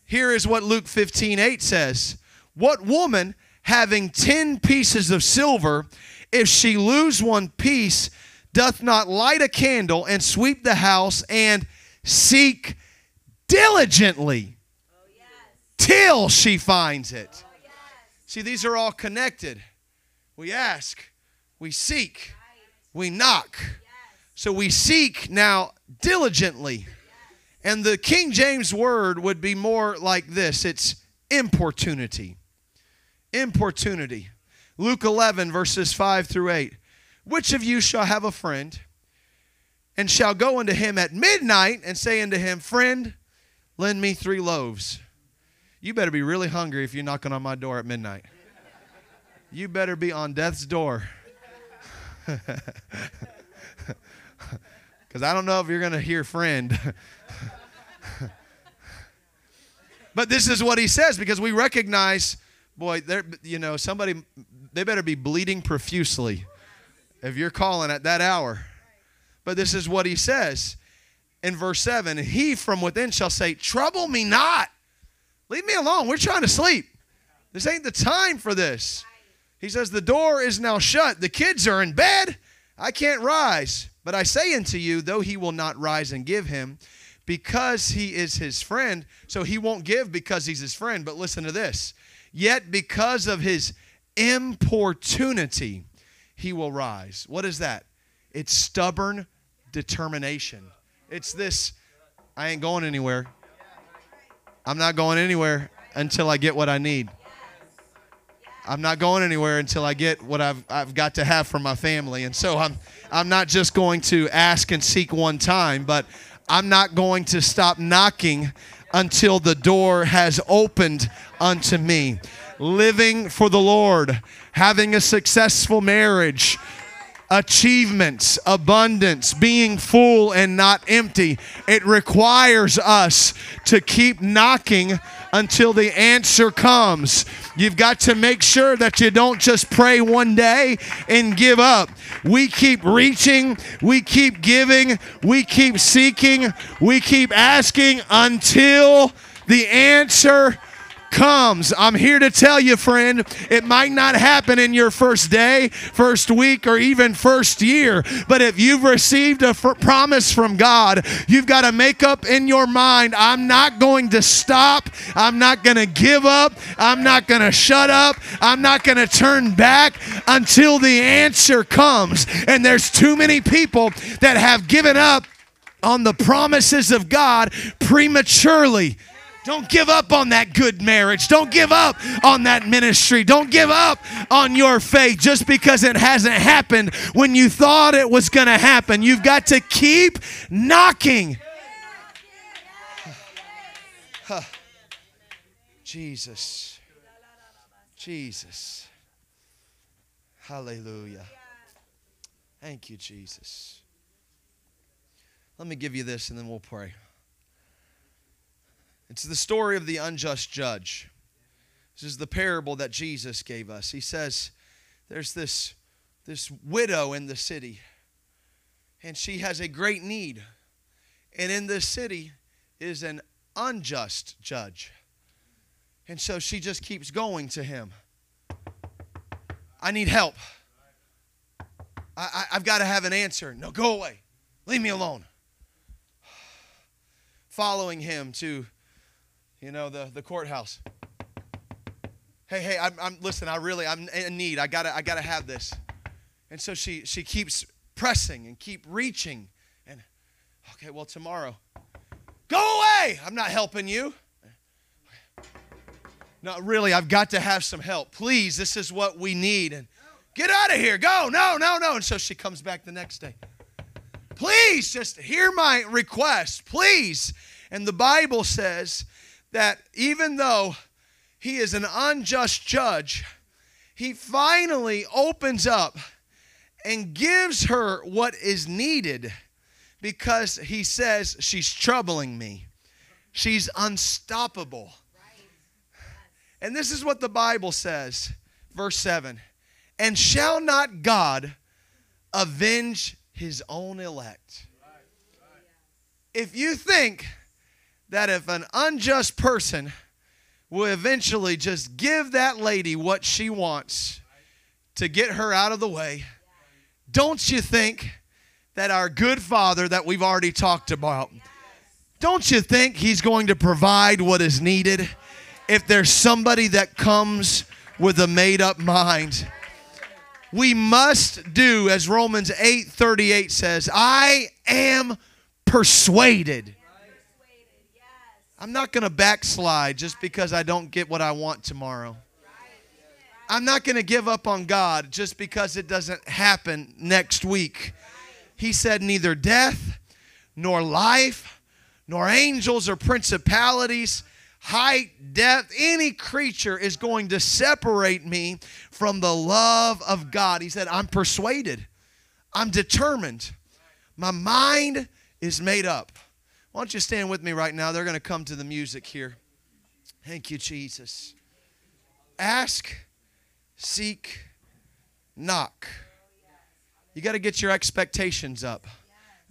Here is what Luke 15 8 says What woman having 10 pieces of silver, if she lose one piece, doth not light a candle and sweep the house and seek diligently till she finds it. Oh, See, these are all connected. We ask, we seek, we knock. So we seek now diligently. And the King James word would be more like this it's importunity. Importunity. Luke 11, verses 5 through 8. Which of you shall have a friend and shall go unto him at midnight and say unto him, Friend, lend me three loaves? You better be really hungry if you're knocking on my door at midnight. You better be on death's door. Because I don't know if you're going to hear friend. but this is what he says because we recognize, boy, you know, somebody, they better be bleeding profusely if you're calling at that hour. But this is what he says in verse 7 He from within shall say, Trouble me not. Leave me alone. We're trying to sleep. This ain't the time for this. He says, The door is now shut. The kids are in bed. I can't rise. But I say unto you, though he will not rise and give him, because he is his friend, so he won't give because he's his friend. But listen to this. Yet because of his importunity, he will rise. What is that? It's stubborn determination. It's this I ain't going anywhere. I'm not going anywhere until I get what I need. I'm not going anywhere until I get what I've, I've got to have for my family. And so I'm, I'm not just going to ask and seek one time, but I'm not going to stop knocking until the door has opened unto me. Living for the Lord, having a successful marriage, achievements, abundance, being full and not empty. It requires us to keep knocking until the answer comes. You've got to make sure that you don't just pray one day and give up. We keep reaching, we keep giving, we keep seeking, we keep asking until the answer comes. I'm here to tell you, friend, it might not happen in your first day, first week, or even first year. But if you've received a f- promise from God, you've got to make up in your mind I'm not going to stop. I'm not going to give up. I'm not going to shut up. I'm not going to turn back until the answer comes. And there's too many people that have given up on the promises of God prematurely. Don't give up on that good marriage. Don't give up on that ministry. Don't give up on your faith just because it hasn't happened when you thought it was going to happen. You've got to keep knocking. Jesus. Jesus. Hallelujah. Thank you, Jesus. Let me give you this and then we'll pray. It's the story of the unjust judge. This is the parable that Jesus gave us. He says there's this, this widow in the city, and she has a great need. And in this city is an unjust judge. And so she just keeps going to him. I need help. I, have got to have an answer. No, go away. Leave me alone. Following him to you know, the, the courthouse. Hey, hey, I'm, I'm listen, I really, I'm in need. I gotta, I gotta have this. And so she, she keeps pressing and keep reaching. And, okay, well, tomorrow. Go away! I'm not helping you. Not really, I've got to have some help. Please, this is what we need. And get out of here. Go. No, no, no. And so she comes back the next day. Please, just hear my request. Please. And the Bible says that even though he is an unjust judge, he finally opens up and gives her what is needed because he says she's troubling me. She's unstoppable. And this is what the Bible says, verse 7 And shall not God avenge his own elect? If you think that if an unjust person will eventually just give that lady what she wants to get her out of the way, don't you think that our good Father that we've already talked about, don't you think He's going to provide what is needed if there's somebody that comes with a made up mind? We must do as Romans 8:38 says, I am persuaded I'm not going to backslide just because I don't get what I want tomorrow. I'm not going to give up on God just because it doesn't happen next week. He said, Neither death, nor life, nor angels or principalities, height, depth, any creature is going to separate me from the love of God. He said, I'm persuaded, I'm determined, my mind is made up. Why don't you stand with me right now? They're going to come to the music here. Thank you, Jesus. Ask, seek, knock. You got to get your expectations up.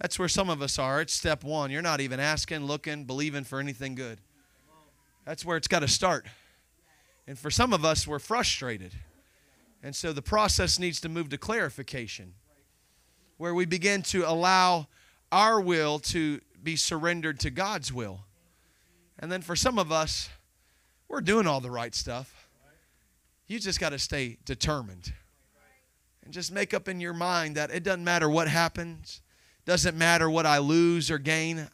That's where some of us are. It's step one. You're not even asking, looking, believing for anything good. That's where it's got to start. And for some of us, we're frustrated. And so the process needs to move to clarification, where we begin to allow our will to be surrendered to God's will. And then for some of us, we're doing all the right stuff. You just got to stay determined. And just make up in your mind that it doesn't matter what happens, Doesn't matter what I lose or gain,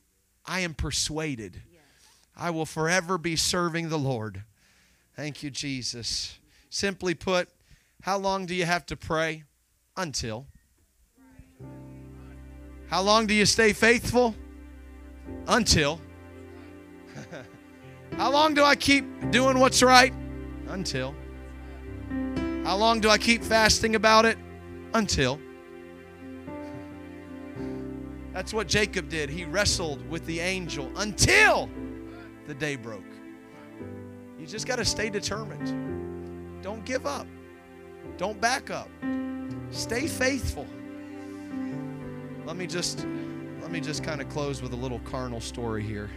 I am persuaded. I will forever be serving the Lord. Thank you, Jesus. Simply put, how long do you have to pray? Until. How long do you stay faithful? Until. How long do I keep doing what's right? Until. How long do I keep fasting about it? Until. That's what Jacob did. He wrestled with the angel until the day broke. You just got to stay determined. Don't give up. Don't back up. Stay faithful. Let me just let me just kind of close with a little carnal story here.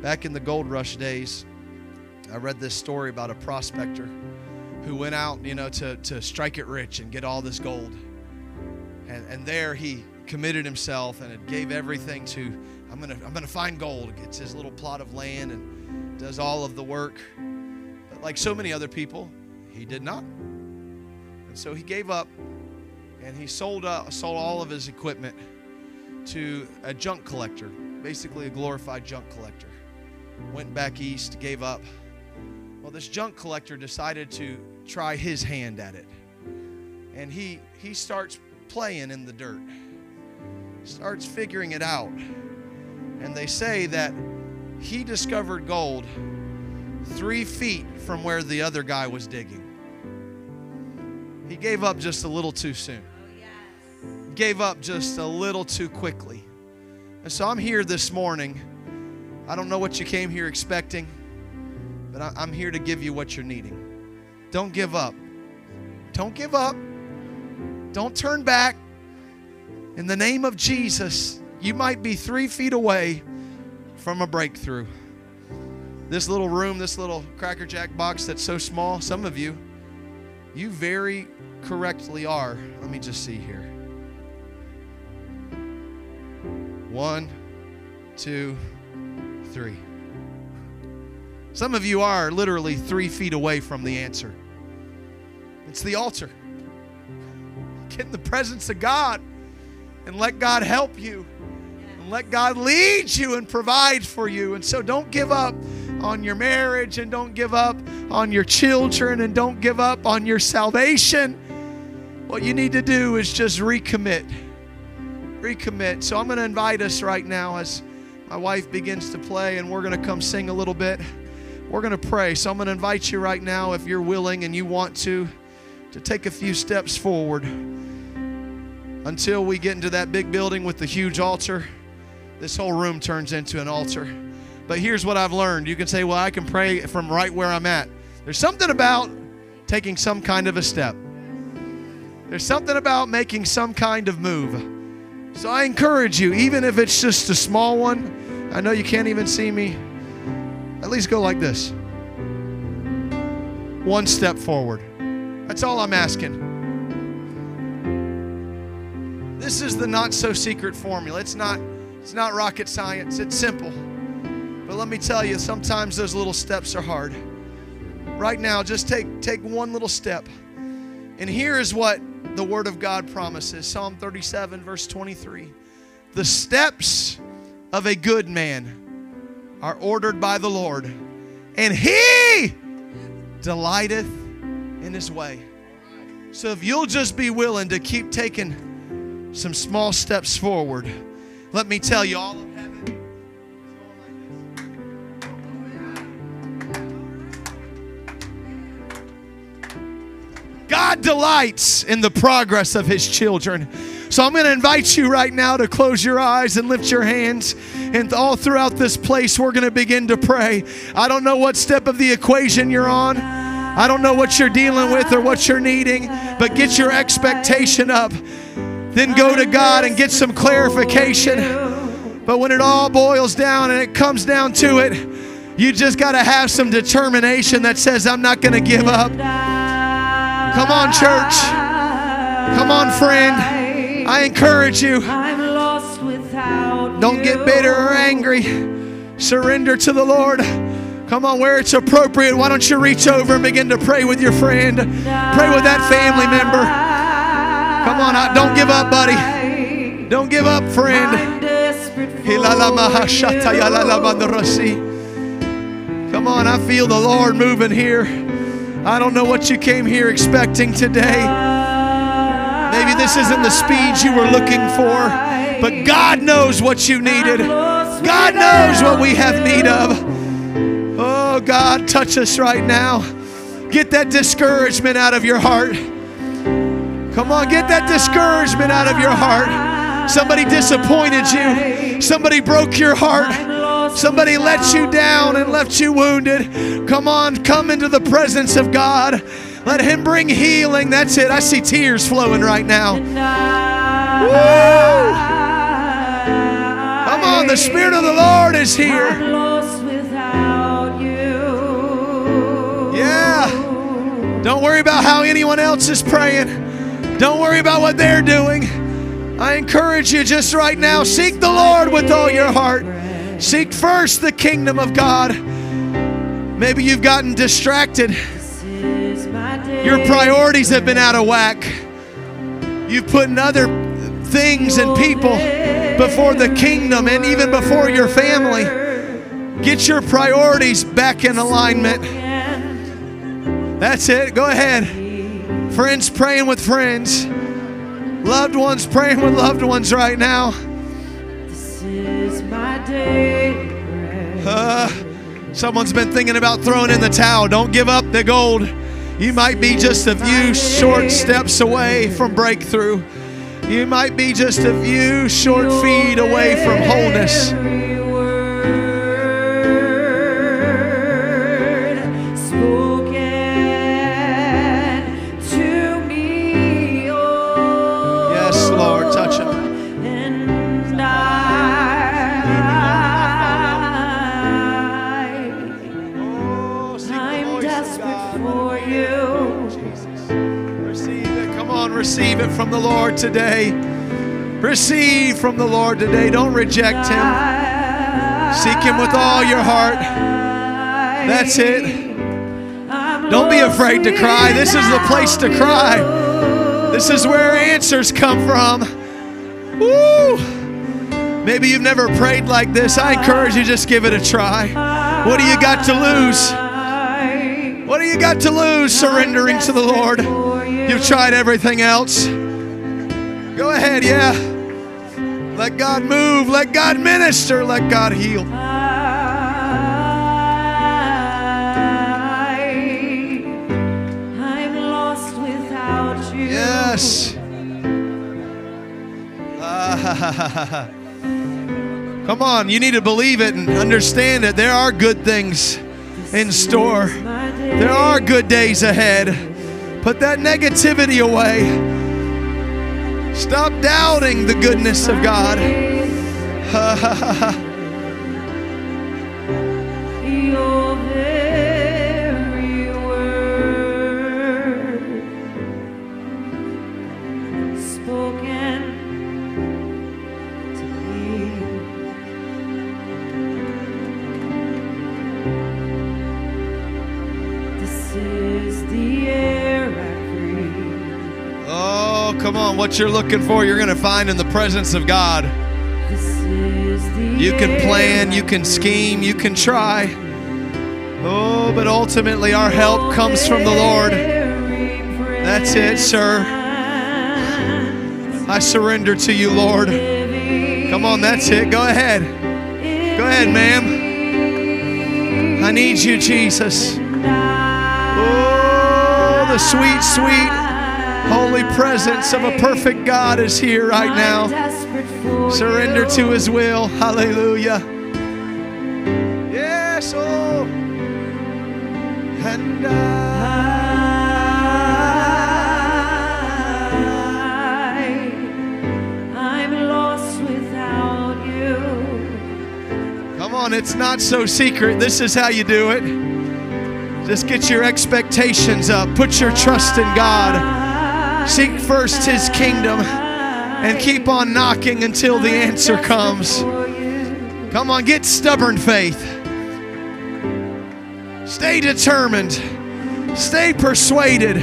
Back in the gold rush days, I read this story about a prospector who went out, you know, to, to strike it rich and get all this gold. And, and there he committed himself and it gave everything to I'm gonna I'm gonna find gold. Gets his little plot of land and does all of the work. But like so many other people, he did not. And so he gave up and he sold uh, sold all of his equipment to a junk collector, basically a glorified junk collector. Went back east, gave up. Well, this junk collector decided to try his hand at it. And he he starts playing in the dirt. Starts figuring it out. And they say that he discovered gold 3 feet from where the other guy was digging. He gave up just a little too soon. Gave up just a little too quickly. And so I'm here this morning. I don't know what you came here expecting, but I'm here to give you what you're needing. Don't give up. Don't give up. Don't turn back. In the name of Jesus, you might be three feet away from a breakthrough. This little room, this little Cracker Jack box that's so small, some of you, you very correctly are. Let me just see here. One, two, three. Some of you are literally three feet away from the answer. It's the altar. Get in the presence of God and let God help you. And let God lead you and provide for you. And so don't give up on your marriage and don't give up on your children and don't give up on your salvation. What you need to do is just recommit. Recommit. So I'm going to invite us right now as my wife begins to play and we're going to come sing a little bit. We're going to pray. So I'm going to invite you right now, if you're willing and you want to, to take a few steps forward until we get into that big building with the huge altar. This whole room turns into an altar. But here's what I've learned. You can say, well, I can pray from right where I'm at. There's something about taking some kind of a step, there's something about making some kind of move. So I encourage you, even if it's just a small one, I know you can't even see me, at least go like this one step forward. That's all I'm asking. This is the not so secret formula. It's not it's not rocket science. It's simple. But let me tell you, sometimes those little steps are hard. Right now, just take take one little step. And here is what the word of God promises. Psalm 37 verse 23. The steps of a good man are ordered by the Lord, and he delighteth in his way. So if you'll just be willing to keep taking some small steps forward, let me tell you all God delights in the progress of his children. So I'm going to invite you right now to close your eyes and lift your hands. And all throughout this place, we're going to begin to pray. I don't know what step of the equation you're on. I don't know what you're dealing with or what you're needing, but get your expectation up. Then go to God and get some clarification. But when it all boils down and it comes down to it, you just got to have some determination that says, I'm not going to give up. Come on, church. Come on, friend. I encourage you. I'm lost without Don't get bitter or angry. Surrender to the Lord. Come on, where it's appropriate, why don't you reach over and begin to pray with your friend? Pray with that family member. Come on, I- don't give up, buddy. Don't give up, friend. I'm desperate for Hilalamahashatayalalabandorasi. Come on, I feel the Lord moving here. I don't know what you came here expecting today. Maybe this isn't the speed you were looking for, but God knows what you needed. God knows what we have need of. Oh, God, touch us right now. Get that discouragement out of your heart. Come on, get that discouragement out of your heart. Somebody disappointed you. Somebody broke your heart. Somebody let you down and left you wounded. Come on, come into the presence of God. Let Him bring healing. That's it. I see tears flowing right now. Come on, the Spirit of the Lord is here. I'm lost without you. Yeah. Don't worry about how anyone else is praying. Don't worry about what they're doing. I encourage you just right now seek the Lord with all your heart. Seek first the kingdom of God. Maybe you've gotten distracted. Your priorities have been out of whack. You've put other things and people before the kingdom and even before your family. Get your priorities back in alignment. That's it. Go ahead. Friends praying with friends. Loved ones praying with loved ones right now. Uh, someone's been thinking about throwing in the towel. Don't give up the gold. You might be just a few short steps away from breakthrough. You might be just a few short feet away from wholeness. Receive it from the Lord today. Receive from the Lord today. Don't reject Him. Seek Him with all your heart. That's it. Don't be afraid to cry. This is the place to cry. This is where answers come from. Woo! Maybe you've never prayed like this. I encourage you just give it a try. What do you got to lose? What do you got to lose surrendering to the Lord? You've tried everything else. Go ahead, yeah. Let God move. Let God minister. Let God heal. I'm lost without you. Yes. Ah, Come on, you need to believe it and understand it. There are good things in store. There are good days ahead. Put that negativity away. Stop doubting the goodness of God. What you're looking for, you're going to find in the presence of God. You can plan, you can scheme, you can try. Oh, but ultimately our help comes from the Lord. That's it, sir. I surrender to you, Lord. Come on, that's it. Go ahead. Go ahead, ma'am. I need you, Jesus. Oh, the sweet, sweet, holy presence of a perfect God is here right now. Surrender to his will. Hallelujah. Yes, oh. And I, I'm lost without you. come on, it's not so secret. This is how you do it. Just get your expectations up. Put your trust in God. Seek first his kingdom and keep on knocking until the answer comes. Come on, get stubborn faith. Stay determined. Stay persuaded.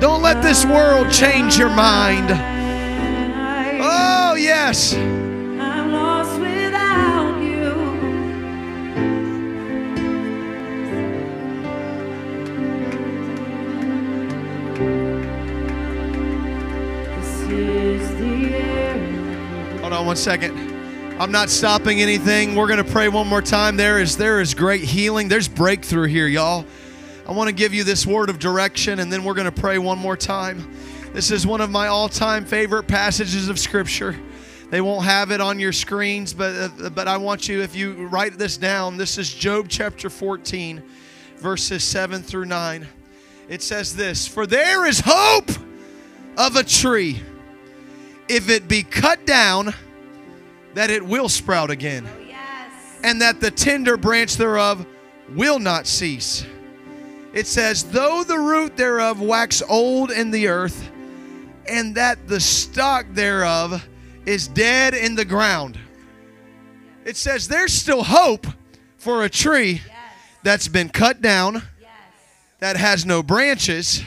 Don't let this world change your mind. Oh, yes. One second. I'm not stopping anything. We're going to pray one more time. There is there is great healing. There's breakthrough here, y'all. I want to give you this word of direction and then we're going to pray one more time. This is one of my all-time favorite passages of scripture. They won't have it on your screens, but uh, but I want you if you write this down. This is Job chapter 14 verses 7 through 9. It says this, "For there is hope of a tree if it be cut down that it will sprout again, oh, and that the tender branch thereof will not cease. It says, Though the root thereof wax old in the earth, and that the stock thereof is dead in the ground. It says, There's still hope for a tree that's been cut down, that has no branches,